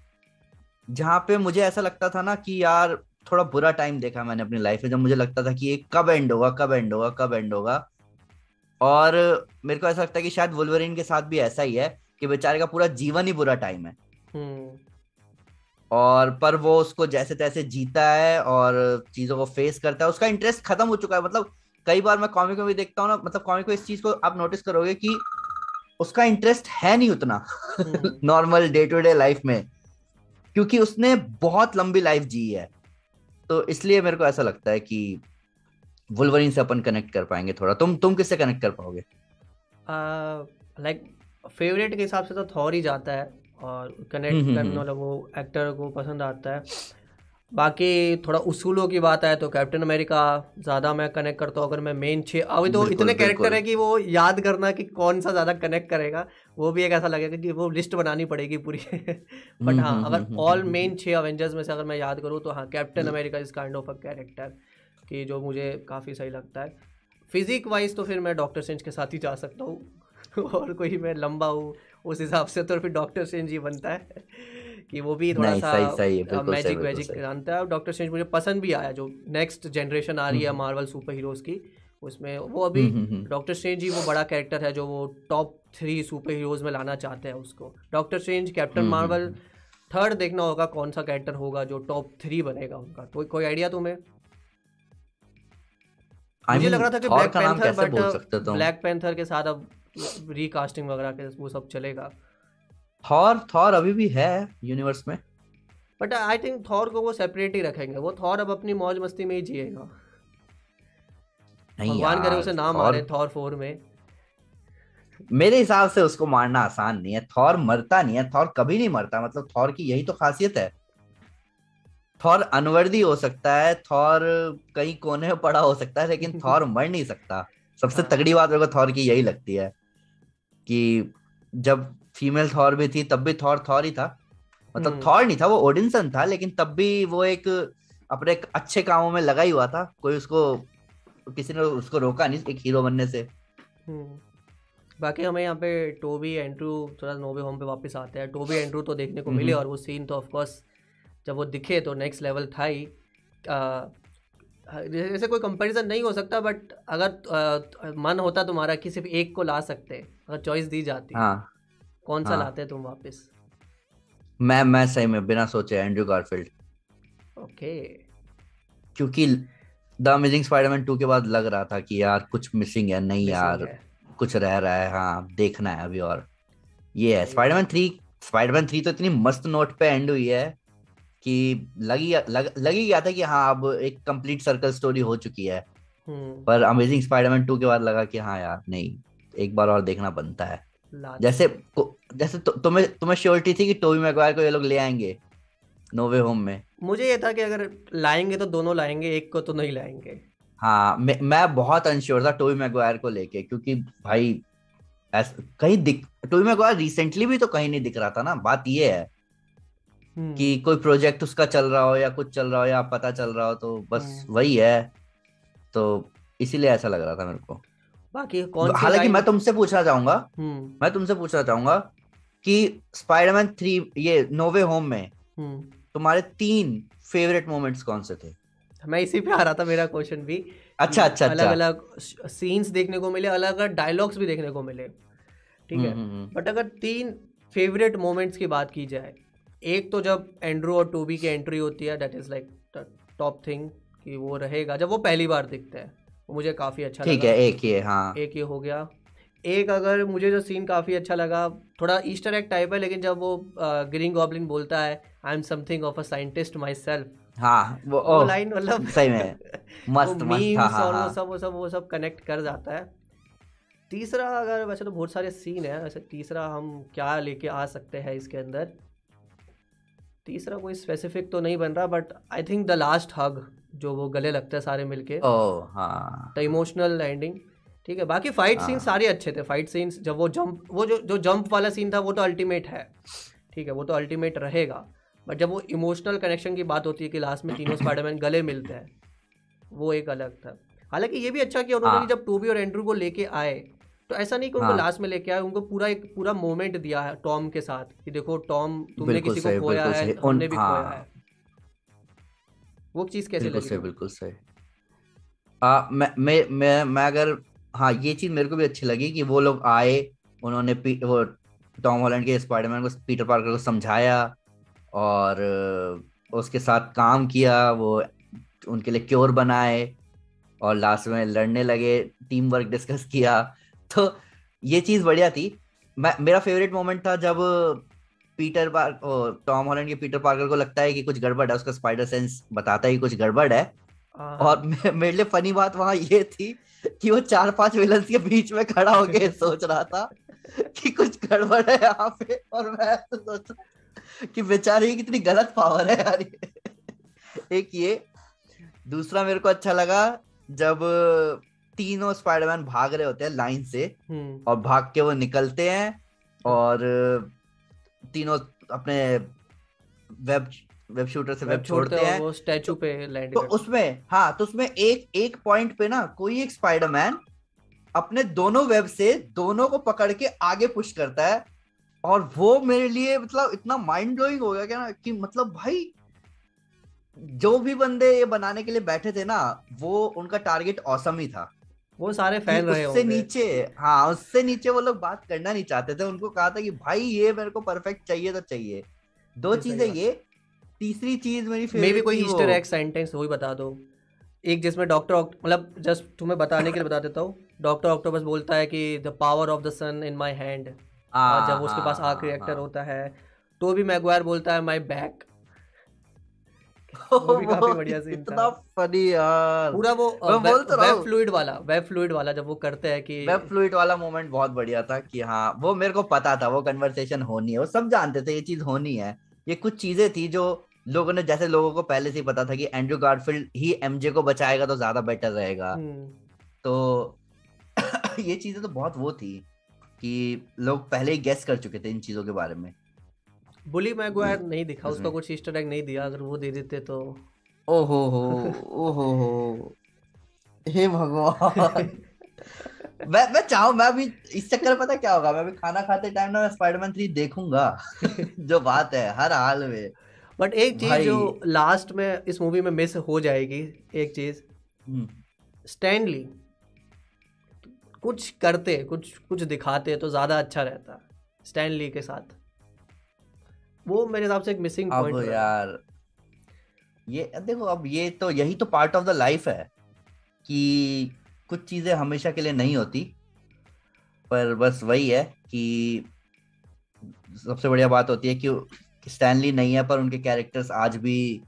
जहाँ पे मुझे ऐसा लगता था ना कि यार थोड़ा बुरा टाइम देखा मैंने अपनी लाइफ में जब मुझे लगता था कि ये कब एंड होगा कब एंड होगा कब एंड होगा। और मेरे को ऐसा लगता है कि शायद वुल्वरिन के साथ भी ऐसा ही है कि बेचारे का पूरा जीवन ही बुरा टाइम है। हम्म। और पर वो उसको जैसे तैसे जीता है और चीज़ों को फेस करता है उसका इंटरेस्ट खत्म हो चुका है। मतलब कई बार मैं कॉमिक में भी देखता हूँ ना मतलब कॉमिक में इस चीज़ को आप नोटिस करोगे कि उसका इंटरेस्ट है नहीं उतना normal day to day life में क्योंकि उसने बहुत लंबी लाइफ जी है। तो इसलिए मेरे को ऐसा लगता है कि वुल्वरिन से अपन कनेक्ट कर पाएँगे थोड़ा। तुम तुम किससे कनेक्ट कर पाओगे? लाइक फेवरेट के हिसाब से तो थॉर ही जाता है और कनेक्ट हम्म, हम्म, करने हम्म। वाला वो एक्टर को पसंद आता है। बाकी थोड़ा उसूलों की बात आए तो कैप्टन अमेरिका ज़्यादा मैं कनेक्ट करता हूँ अगर मैं मेन छः अभी तो इतने कैरेक्टर है कि वो याद करना कि कौन सा ज़्यादा कनेक्ट करेगा। वो भी एक ऐसा लगेगा कि वो लिस्ट बनानी पड़ेगी पूरी। बट हाँ अगर ऑल मेन छः अवेंजर्स में से अगर मैं याद करूँ तो हाँ Captain America is kind of a character कि जो मुझे काफ़ी सही लगता है। फिजिक वाइज तो फिर मैं डॉक्टर सेंच के साथ ही जा सकता हूँ। और कोई मैं लंबा हूँ उस हिसाब से तो फिर डॉक्टर सेंच ही बनता है। कि वो भी थोड़ा सा मैजिक वैजिक जानता है। डॉक्टर स्ट्रेंज मुझे पसंद भी आया जो नेक्स्ट जनरेशन आ रही है मार्वल सुपर हीरोज की उसमें वो अभी डॉक्टर हम्म, स्ट्रेंज हम्म, हम्म। ही वो बड़ा कैरेक्टर है जो वो टॉप थ्री सुपर हीरोज में लाना चाहते हैं उसको। Doctor Strange Captain Marvel third देखना होगा कौन सा कैरेक्टर होगा जो टॉप थ्री बनेगा उनका। तो कोई आइडिया तुम्हें? मुझे लग रहा था कि Black Panther but Black Panther के साथ अब रिकास्टिंग वगैरह के वो सब चलेगा। थॉर थॉर अभी भी है यूनिवर्स में। बट आई थिंक थॉर को वो सेपरेट ही रखेंगे। वो थॉर अब अपनी मौज मस्ती में ही जिएगा। भगवान करे उसे नाम मारे थॉर फोर में। मेरे हिसाब से उसको मारना आसान नहीं है। थॉर मरता नहीं है। थॉर कभी नहीं मरता। मतलब थॉर की यही तो खासियत है। थॉर अनवर्दी हो सकता है। थॉर कहीं कोने में पड़ा हो सकता है लेकिन थॉर मर नहीं सकता। सबसे हाँ। तगड़ी बात मेरे को थॉर की यही लगती है कि जब फीमेल थॉर भी थी तब भी थॉर थॉर ही था। मतलब थॉर हम्म। नहीं था वो ओडिनसन था लेकिन तब भी वो एक अपने अच्छे कामों में लगा ही हुआ था। कोई उसको किसी ने उसको रोका नहीं एक हीरो बनने से। हम्म। बाकी हमें यहाँ पे टोबी एंड्रू थोड़ा नोवे होम पे वापस आते हैं। टोबी एंड्रू तो देखने को मिले और वो सीन तो ऑफकोर्स जब वो दिखे तो नेक्स्ट लेवल था ही। जैसे कोई कंपैरिजन नहीं हो सकता बट अगर आ, मन होता तुम्हारा कि सिर्फ़ एक को ला सकते अगर चॉइस दी जाती हाँ। कौन सा हाँ, लाते तुम वापस? मैं मैं सही में बिना सोचे एंड्रू गारफील्ड। ओके। क्योंकि द अमेजिंग स्पाइडरमैन 2 के बाद लग रहा था कि यार कुछ मिसिंग है नहीं यार। है। कुछ रह रहा है हाँ देखना है अभी और। ये है स्पाइडरमैन 3 स्पाइडरमैन 3 तो इतनी मस्त नोट पे एंड हुई है कि लगी लग, लगी गया था कि हाँ अब एक कंप्लीट सर्कल स्टोरी हो चुकी है। हम्म। पर अमेजिंग स्पाइडरमैन टू के बाद लगा कि हाँ यार नहीं एक बार और देखना बनता है। जैसे जैसे तु, तुम्हें तुम्हें श्योरिटी थी कि टोबी मैगवायर को ये लोग ले आएँगे नोवे होम में। मुझे ये था कि अगर लाएँगे तो दोनों लाएँगे एक को तो नहीं लाएँगे। हाँ मैं मैं बहुत अनश्योर था टोबी मैगवायर को लेके क्योंकि भाई कहीं दिख टोबी मैगवायर रिसेंटली भी तो कहीं नहीं दिख रहा था ना बात ये है हम्म। कि कोई प्रोजेक्ट उसका चल रहा हो या कुछ चल रहा हो या पता चल रहा हो तो बस हम्म। वही है तो इसीलिए ऐसा लग रहा था मेरे को बाकी कौन हालाँकि मैं तुमसे पूछना चाहूँगा हम्म। मैं तुमसे पूछना चाहूँगा कि स्पाइडरमैन थ्री ये नोवे होम में तुम्हारे तीन फेवरेट मोमेंट्स कौन से थे मैं इसी पे आ रहा था मेरा क्वेश्चन भी। अच्छा अच्छा अलग अच्छा। अलग सीन्स देखने को मिले अलग अलग डायलॉग्स भी देखने को मिले। ठीक है? But hmm, hmm, hmm. अगर तीन फेवरेट मोमेंट्स की बात की जाए एक तो जब एंड्रू और टूबी की एंट्री होती है that is like top thing कि वो रहेगा जब वो पहली बार दिखते हैं वो मुझे काफ़ी अच्छा ठीक है एक ये हाँ। एक ये हो गया। एक अगर मुझे जो सीन काफ़ी अच्छा लगा थोड़ा ईस्टर एग टाइप है लेकिन जब वो ग्रीन गॉबलिन बोलता है I am something of a scientist myself हाँ वो, वो लाइन मतलब सही में मस्त मस्त हाँ, हाँ, और हाँ. वो सब वो सब वो सब कनेक्ट कर जाता है। तीसरा अगर वैसे तो बहुत सारे सीन है वैसे तीसरा हम क्या लेके आ सकते हैं इसके अंदर? तीसरा कोई स्पेसिफिक तो नहीं बन रहा but I think the last hug जो वो गले लगते हैं सारे मिलके। द इमोशनल एंडिंग ठीक है? बाकी फाइट सीन सारे अच्छे थे। फाइट सीन्स जब वो जंप वो जो जो जंप वाला सीन था वो तो अल्टीमेट है। ठीक है वो तो अल्टीमेट रहेगा। बट जब वो इमोशनल कनेक्शन की बात होती है कि लास्ट में तीनों स्पाइडरमैन गले मिलते हैं वो एक अलग था हालाँकि ये भी अच्छा किया उन्होंने हाँ। जब टोबी और एंड्रू को लेके आए तो ऐसा नहीं कि उनको हाँ। लास्ट में लेके आए उनको पूरा एक पूरा मोमेंट दिया है टॉम के साथ कि देखो टॉम तुमने किसी को खोया है हमने भी खोया हाँ। है वो चीज़ कैसे बिल्कुल सही बिल्कुल सही आ, मैं मैं मैं मैं अगर हाँ ये चीज़ मेरे को भी अच्छी लगी कि वो लोग आए उन्होंने वो टॉम हॉलैंड के स्पाइडरमैन को पीटर पार्कर को समझाया और उसके साथ काम किया वो उनके लिए क्योर बनाए और लास्ट में लड़ने लगे टीम वर्क डिस्कस किया। तो ये चीज़ बढ़िया थी। मैं मेरा फेवरेट मोमेंट था जब पीटर पार्क टॉम हॉलैंड के पीटर पार्कर को लगता है कि कुछ गड़बड़ है उसका स्पाइडर सेंस बताता है कि कुछ गड़बड़ है। हाँ। और मेरे लिए फनी बात वहाँ ये थी कि वो चार पाँच विलन्स के बीच में खड़ा होके सोच रहा था कि कुछ गड़बड़ है यहाँ पे और मैं तो सोच कि बेचारे की कितनी गलत पावर है यार एक ये दूसरा मेरे को अच्छा लगा जब तीनों स्पाइडरमैन भाग रहे होते हैं लाइन से हम्म। और भाग के वो निकलते हैं और तीनों अपने वेब वेब शूटर से वेब छोड़ते हैं। वो स्टैचू पे लैंड तो उसमें हाँ तो उसमें एक एक पॉइंट पे ना कोई एक स्पाइडरमैन अपने दोनों वेब से दोनों को पकड़ के आगे पुश करता है। और वो मेरे लिए मतलब इतना माइंड ब्लोइंग हो गया क्या ना कि मतलब भाई जो भी बंदे ये बनाने के लिए बैठे थे ना वो उनका टारगेट औसम ही था। वो सारे फ़ैन रहे उससे नीचे हाँ उससे नीचे वो लोग बात करना नहीं चाहते थे। उनको कहा था कि भाई ये मेरे को परफेक्ट चाहिए तो चाहिए। दो चीज़ें ये तीसरी चीज़ मेरी मे भी कोई ईस्टर एग सेंटेंस वही बता दो। एक जिसमें डॉक्टर मतलब जस्ट तुम्हें बताने के लिए बता देता हूँ। डॉक्टर ऑक्टोपस बोलता है कि the power of the sun in my hand और जब उसके पास आर्क रिएक्टर होता है तो भी मैगवायर बोलता है माई बैक वो काफ़ी बढ़िया सीन इतना फनी यार। पूरा वो वेब फ्लूइड वाला वेब फ्लूइड वाला जब वो करते हैं कि वेब फ्लूइड वाला मोमेंट बहुत बढ़िया था कि हाँ वो मेरे को पता था वो कन्वर्सेशन होनी है वो सब जानते थे ये चीज़ होनी है। ये कुछ चीज़ें थी जो लोगों ने जैसे लोगों को पहले से ही पता था कि एंड्रू गार्डफील्ड ही एमजे को बचाएगा तो ज़्यादा बेटर रहेगा। हम्म। तो ये चीज़ें तो बहुत वो थी। कि लोग पहले ही गेस कर चुके थे इन चीज़ों के बारे में। बुली मैगवायर नहीं दिखा उसका कुछ ईस्टर एग नहीं दिया अगर वो दे देते तो। ओहो हो ओहो हो हे भगवान। मैं मैं चाहूँ मैं भी इस चक्कर पता क्या होगा? मैं भी खाना खाते टाइम ना मैं स्पाइडरमैन थ्री देखूँगा जो बात है हर हाल में। बट एक चीज़ जो लास्ट में इस मूवी में मिस हो जाएगी एक चीज़। हम्म, स्टैनली कुछ करते कुछ कुछ दिखाते तो ज़्यादा अच्छा रहता स्टैनली के साथ। वो मेरे हिसाब से एक मिसिंग अब पॉइंट यार ये देखो अब ये तो यही तो पार्ट ऑफ़ द लाइफ है कि कुछ चीज़ें हमेशा के लिए नहीं होती पर बस वही है कि सबसे बढ़िया बात होती है कि स्टैनली नहीं है पर उनके कैरेक्टर्स आज भी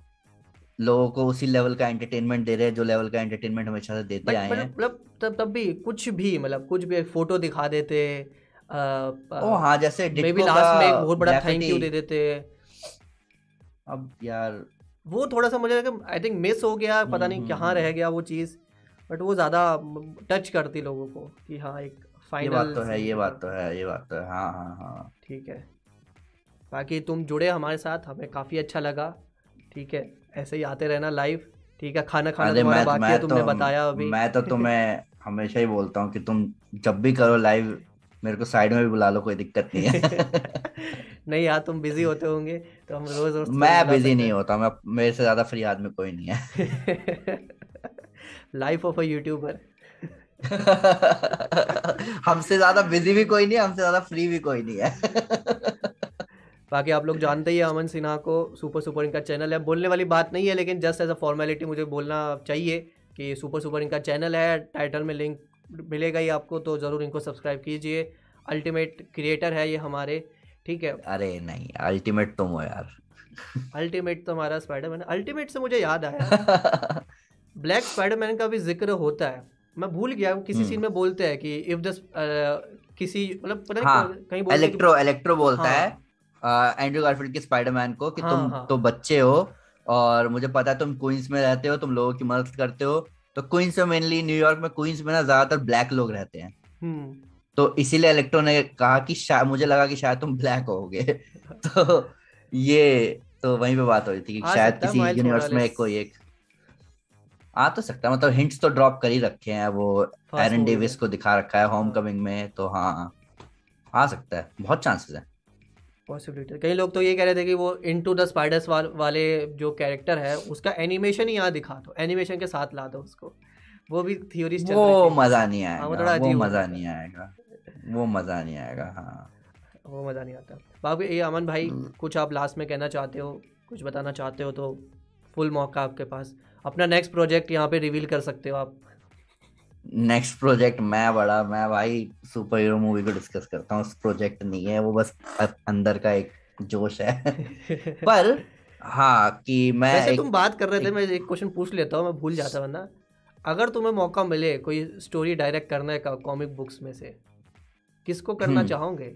लोगों को उसी लेवल का एंटरटेनमेंट दे रहे हैं जो लेवल का एंटरटेनमेंट हमेशा से देते आए हैं। मतलब तब तब भी कुछ भी मतलब कुछ भी एक फ़ोटो दिखा देते ओ हाँ जैसे मे बी लास्ट में एक बहुत बड़ा थैंक यू दे देते। अब यार वो थोड़ा सा मुझे आई थिंक मिस हो गया पता नहीं हम्म, कहाँ हम्म, रह गया वो चीज़। बट वो ज़्यादा टच करती लोगों को कि हाँ एक ये फाइनल बात तो है ये बात तो है ये बात तो है हाँ हाँ हाँ। ठीक है। बाकी तुम जुड़े हमारे साथ हमें काफ़ी अच्छा लगा। ठीक है। ऐसे ही आते रहना लाइव ठीक है? खाना खाना तुम्हारा मैं बाकी है तुमने तो बताया अभी। मैं तो तुम्हें हमेशा ही बोलता हूँ कि तुम जब भी करो लाइव मेरे को साइड में भी बुला लो कोई दिक्कत नहीं है। नहीं यार तुम बिज़ी होते होंगे तो हम रोज रोज मैं बिज़ी नहीं होता मैं मेरे से ज़्यादा फ्री आदमी कोई नहीं है। लाइफ ऑफ़ अ यूट्यूबर हमसे ज़्यादा बिज़ी भी कोई नहीं है हमसे ज़्यादा फ्री भी कोई नहीं है। बाकी आप लोग जानते ही अमन सिन्हा को सुपर सुपर इनका चैनल है। बोलने वाली बात नहीं है लेकिन जस्ट एज अ फॉर्मेलिटी मुझे बोलना चाहिए कि सुपर सुपर इनका चैनल है। टाइटल में लिंक मिलेगा ही आपको तो ज़रूर इनको सब्सक्राइब कीजिए। अल्टीमेट क्रिएटर है ये हमारे ठीक है? अरे नहीं अल्टीमेट तुम हो यार। अल्टीमेट तो हमारा स्पाइडरमैन अल्टीमेट से मुझे याद आया। ब्लैक स्पाइडरमैन का भी ज़िक्र होता है। मैं भूल गया किसी हम्म। सीन में बोलते हैं कि इफ़ द किसी मतलब पता नहीं हाँ, कहीं- बोलते हैं इलेक्ट्रो इलेक्ट्रो बोलता हाँ। है। एंड्रू गारफील्ड के स्पाइडरमैन को कि हाँ, तुम हाँ। तो बच्चे हो और मुझे पता है तुम क्वींस में रहते हो तुम लोगों की मदद करते हो। तो क्वींस में मेनली न्यूयॉर्क में क्वींस में ना ज़्यादातर ब्लैक लोग रहते हैं। हम्म। तो इसीलिए इलेक्ट्रो ने कहा कि मुझे लगा कि शायद तुम ब्लैक होगे। तो ये तो वहीं पे बात हो रही थी कि शायद किसी यूनिवर्स में। कोई एक आ तो सकता है मतलब हिंट्स तो ड्रॉप कर ही रखे हैं वो एरन डेविस को दिखा रखा है होम हाँ। कमिंग में तो हाँ। आ सकता है बहुत चांसेस है। पॉसिबिलिटी कई लोग तो ये कह रहे थे कि वो इन टू द स्पाइडर्स वाल, वाले जो कैरेक्टर है उसका एनिमेशन ही यहाँ दिखा दो एनिमेशन के साथ ला दो उसको। वो भी थ्योरीज चल वो मज़ा नहीं हाँ, वो आएगा थोड़ा अजीब मज़ा नहीं आएगा वो मज़ा नहीं आएगा हाँ। वो मज़ा नहीं आता। बाकी ये अमन भाई हम्म। कुछ आप लास्ट में कहना चाहते हो कुछ बताना चाहते हो तो फुल मौका आपके पास। अपना नेक्स्ट प्रोजेक्ट यहाँ पे रिवील कर सकते हो आप। नेक्स्ट प्रोजेक्ट मैं बड़ा मैं भाई सुपर हीरो मूवी को डिस्कस करता हूँ। प्रोजेक्ट नहीं है वो बस अंदर का एक जोश है। पर हाँ कि मैं वैसे एक तुम बात कर रहे थे एक- मैं एक क्वेश्चन पूछ लेता हूँ मैं भूल जाता वरना अगर तुम्हें मौका मिले कोई स्टोरी डायरेक्ट करने का कॉमिक बुक्स में से किसको करना हम्म। चाहोगे?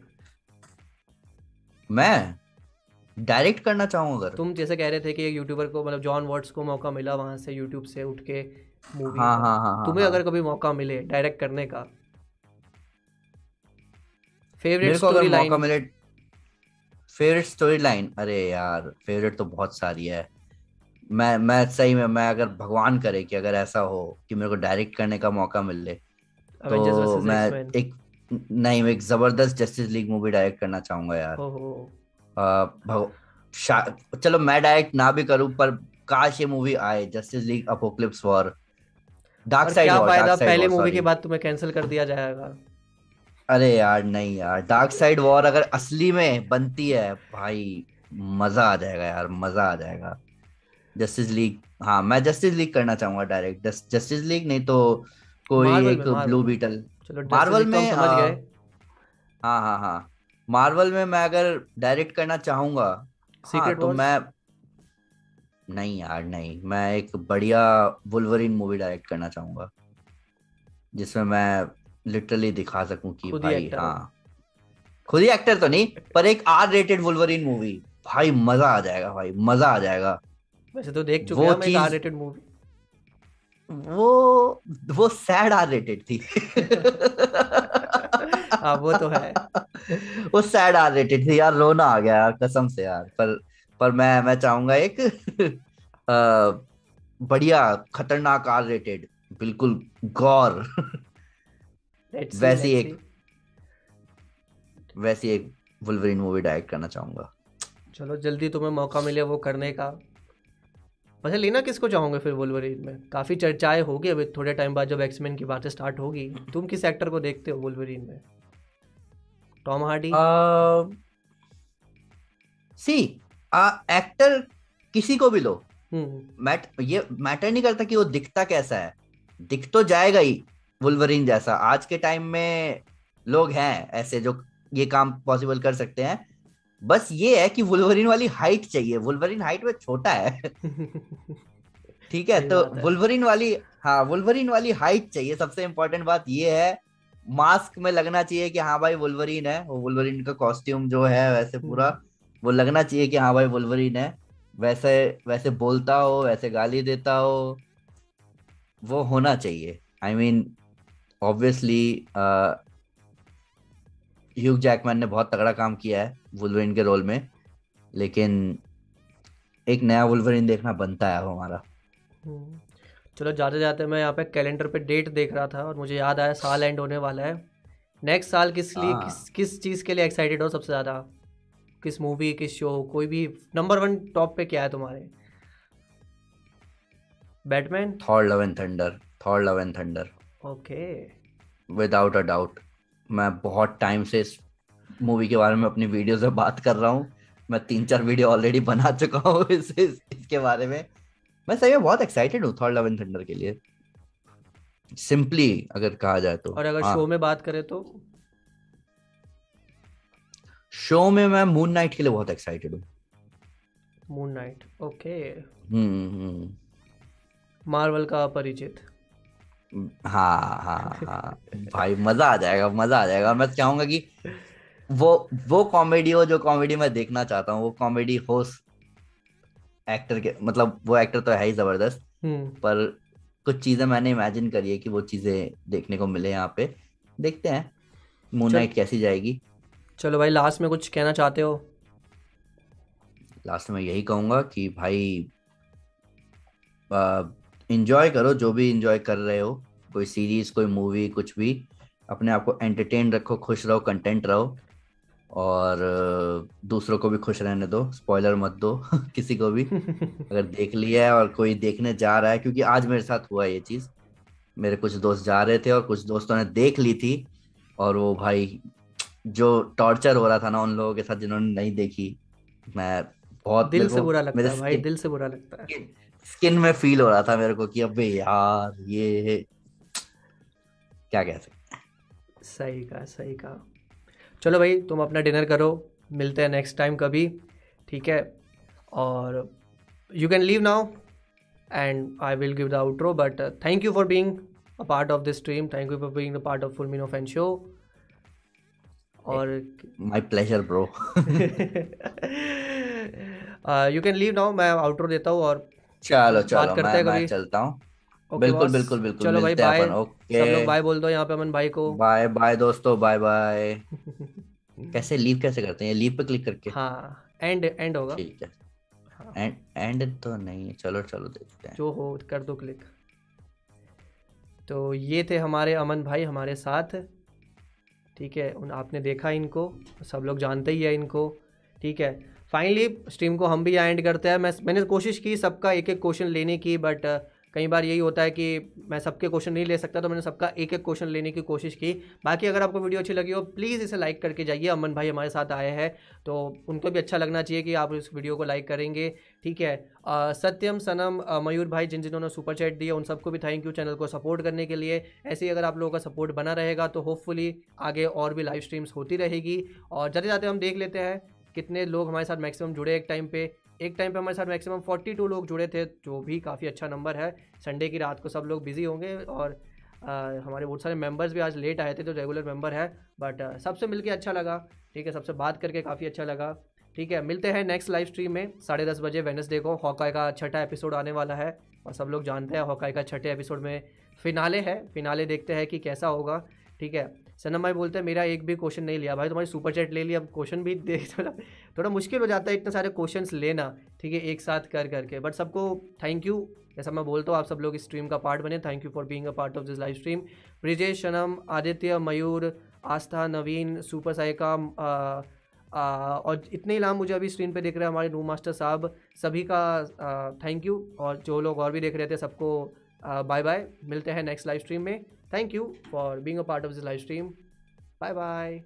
मैं? डायरेक्ट करना चाहूँ अगर? तुम जैसे कह रहे थे कि एक यूट्यूबर को मतलब जॉन वॉट्स को मौका मिला वहाँ से यूट्यूब से उठ के मूवी हाँ हाँ हाँ हाँ तुम्हें हाँ। अगर कभी मौका मिले डायरेक्ट करने का। फेवरेट स्टोरी मौका मिले फेवरेट स्टोरी लाइन अरे यार फेवरेट तो बहुत सारी है। मैं मैं सही में मैं अगर भगवान करे कि अगर ऐसा हो कि मेरे को डायरेक्ट करने का मौका मिले अवेंजर्स तो मैं एक नहीं मैं एक ज़बरदस्त जस्टिस लीग मूवी डायरेक्ट करना चाहूँगा यार। ओहो। आ, चलो मैं डायरेक्ट ना भी करूँ पर काश ये मूवी आए Justice League Apokolips War Darkseid क्या फ़ायदा? पहले मूवी के बाद तुम्हें कैंसिल कर दिया जाएगा। अरे यार नहीं यार। डार्क साइड वॉर अगर असली में बनती है भाई मज़ा आ जाएगा यार मज़ा आ जाएगा। जस्टिस लीग हाँ मैं जस्टिस लीग करना चाहूँगा डायरेक्ट जस्टिस लीग नहीं तो कोई Marvel एक ब्लू बीटल मार्वल तो में समझ गए। हाँ हाँ हाँ। मार्वल में मैं अगर डायरेक्ट करना चाहूँगा हाँ तो? मैं नहीं यार नहीं। मैं एक बढ़िया वुल्वरिन मूवी डायरेक्ट करना चाहूँगा जिसमें मैं लिटरली दिखा सकूँ कि भाई हाँ। खुद ही एक्टर तो नहीं पर एक आर रेटेड वुल्वरिन मूवी। भाई मज़ा आ जाएगा भाई मज़ा आ जाएगा। वैसे तो देख चुके हैं आर रेटेड मूवी वो वो सैड आर रेटेड थी। हाँ वो तो है। वो सैड आर रेटेड थी। यार रोना आ गया यार कसम से यार पर पर मैं मैं चाहूँगा एक बढ़िया खतरनाक आर रेटेड बिल्कुल गौर। वैसी एक वैसी एक वुल्वरीन मूवी डायरेक्ट करना चाहूँगा। चलो जल्दी तुम्हें मौका मिले वो करने का। वैसे लेना किसको चाहोगे फिर वुल्वरीन में? काफ़ी चर्चाएँ होगी अभी थोड़े टाइम बाद जब एक्समैन की बातें स्टार्ट होगी। तुम किस एक्टर को देखते हो वुल्वरीन में? टॉम हार्डी सी एक्टर किसी को भी लो। हम्म मैट ये मैटर नहीं करता कि वो दिखता कैसा है। दिख तो जाएगा ही वुल्वरीन जैसा। आज के टाइम में लोग हैं ऐसे जो ये काम पॉसिबल कर सकते हैं। बस ये है कि वुल्वरीन वाली हाइट चाहिए। वुल्वरीन हाइट में छोटा है। ठीक है तो। वुल्वरीन वाली हाँ वुल्वरीन वाली हाइट चाहिए। सबसे इम्पोर्टेंट बात ये है मास्क में लगना चाहिए कि हाँ भाई वुल्वरीन है। वो वुल्वरीन का कॉस्ट्यूम जो है वैसे पूरा वो लगना चाहिए कि हाँ भाई वुल्वरीन है। वैसे वैसे बोलता हो वैसे गाली देता हो वो होना चाहिए। I mean obviously Hugh Jackman ने बहुत तगड़ा काम किया है वुल्वरीन के रोल में लेकिन एक नया वुल्वरीन देखना बनता है हमारा। हम्म। चलो जाते जाते मैं यहाँ पे कैलेंडर पे डेट देख रहा था और मुझे याद आया साल एंड होने वाला है। नेक्स्ट साल किस लिए हाँ। किस किस चीज़ के लिए एक्साइटेड हो सबसे ज़्यादा? किस मूवी किस शो कोई भी नंबर वन टॉप पे क्या है तुम्हारे? Batman Thor Love and Thunder Thor Love and Thunder okay without a doubt मैं बहुत टाइम से इस मूवी के बारे में अपनी वीडियोस में बात कर रहा हूँ। मैं तीन चार वीडियो ऑलरेडी बना चुका हूँ इस, इस, इसके बारे में। मैं सही में बहुत एक्साइटेड हूँ थॉर लव एंड थंडर के लिए। सिंपली अगर कहा जाए तो। और अगर हाँ, शो में बात करें तो? शो में मैं मून नाइट के लिए बहुत एक्साइटेड हूँ। मून नाइट ओके मार्वल का परिचित हाँ हाँ हाँ। भाई मज़ा आ जाएगा मज़ा आ जाएगा। मैं चाहूँगा कि वो वो कॉमेडी हो जो कॉमेडी मैं देखना चाहता हूँ वो कॉमेडी हो एक्टर के मतलब वो एक्टर तो है ही ज़बरदस्त हम्म। पर कुछ चीज़ें मैंने इमेजिन करी है कि वो चीज़ें देखने को मिले यहाँ पे। देखते हैं मून नाइट कैसी जाएगी। चलो भाई लास्ट में कुछ कहना चाहते हो? लास्ट में यही कहूँगा कि भाई इंजॉय करो जो भी इंजॉय कर रहे हो कोई सीरीज़ कोई मूवी कुछ भी अपने आप को एंटरटेन रखो खुश रहो कंटेंट रहो और दूसरों को भी खुश रहने दो स्पॉइलर मत दो किसी को भी। अगर देख लिया है और कोई देखने जा रहा है क्योंकि आज मेरे साथ हुआ ये चीज़। मेरे कुछ दोस्त जा रहे थे और कुछ दोस्तों ने देख ली थी और वो भाई जो टॉर्चर हो रहा था ना उन लोगों के साथ जिन्होंने नहीं देखी मैं बहुत दिल से बुरा लगता है भाई दिल से बुरा लगता है। स्किन में फील हो रहा था मेरे को कि अबे यार ये क्या कह सकते सही कहा सही कहा। चलो भाई तुम अपना डिनर करो मिलते हैं नेक्स्ट टाइम कभी ठीक है? और you can leave now and I will give the outro but thank you for being a part of this stream thank you for being the part of full Meeno fan show और my pleasure bro you can leave now मैं outro देता हूँ और चलो चलो बात करते मैं हैं कभी। चलता हूँ। Okay, बिल्कुल बिल्कुल बिल्कुल चलो भाई बाय अपन। सब लोग ओके बाय बोल दो यहाँ पे अमन भाई को। बाय बाय दोस्तों बाय बाय कैसे लीव कैसे करते हैं? लीव पे क्लिक करके। हाँ एंड एंड होगा। ठीक है। हाँ। एंड एंड तो नहीं है। चलो चलो देखते हैं। जो हो कर दो क्लिक तो ये थे हमारे अमन भाई हमारे साथ। ठीक है? उन, आपने देखा इनको, सब लोग जानते ही है इनको, ठीक है? फाइनली स्ट्रीम को हम भी एंड करते हैं। मैं, मैंने कोशिश की सबका एक एक क्वेश्चन लेने की बट कई बार यही होता है कि मैं सबके क्वेश्चन नहीं ले सकता तो मैंने सबका एक एक क्वेश्चन लेने की कोशिश की। बाकी अगर आपको वीडियो अच्छी लगी हो प्लीज़ इसे लाइक करके जाइए। अमन भाई हमारे साथ आए हैं तो उनको भी अच्छा लगना चाहिए कि आप इस वीडियो को लाइक करेंगे ठीक है? अ, सत्यम सनम मयूर भाई जिन जिन्होंने सुपर चैट दिया उन सबको भी थैंक यू चैनल को सपोर्ट करने के लिए। ऐसे ही अगर आप लोगों का सपोर्ट बना रहेगा तो होपफुली आगे और भी लाइव स्ट्रीम्स होती रहेगी। और जाते जाते हम देख लेते हैं कितने लोग हमारे साथ मैक्सिमम जुड़े एक टाइम पे। एक टाइम पे हमारे साथ मैक्सिमम 42 लोग जुड़े थे जो भी काफ़ी अच्छा नंबर है। संडे की रात को सब लोग बिज़ी होंगे और अ, हमारे बहुत सारे मेंबर्स भी आज लेट आए थे तो रेगुलर मेंबर है। बट सबसे मिलके अच्छा लगा ठीक है? सबसे बात करके काफ़ी अच्छा लगा ठीक है? मिलते हैं नेक्स्ट लाइव स्ट्रीम में साढ़े दस बजे वेनसडे को। हॉकाई का छठा एपिसोड आने वाला है और सब लोग जानते हैं हॉकाई का छठे एपिसोड में फिनाले है। फिनाले देखते हैं कि कैसा होगा ठीक है? सनम भाई बोलते हैं, मेरा एक भी क्वेश्चन नहीं लिया भाई, तुम्हारी सुपर चैट ले लिया अब क्वेश्चन भी दे थोड़ा थोड़ा मुश्किल हो जाता है इतने सारे क्वेश्चन लेना। ठीक है, एक साथ कर करके बट सबको थैंक यू जैसा मैं बोलता हूँ, आप सब लोग इस स्ट्रीम का पार्ट बने। Thank you for being a part of this live stream Brijesh Sanam Aditya Mayur Aastha Naveen super Saika और इतने ही नाम मुझे अभी स्क्रीन पे दिख रहे हैं हमारे रूम मास्टर साहब। सभी का थैंक यू और जो लोग और भी देख रहे थे, सबको बाय बाय मिलते हैं नेक्स्ट लाइव स्ट्रीम में। Thank you for being a part of this live stream. Bye bye.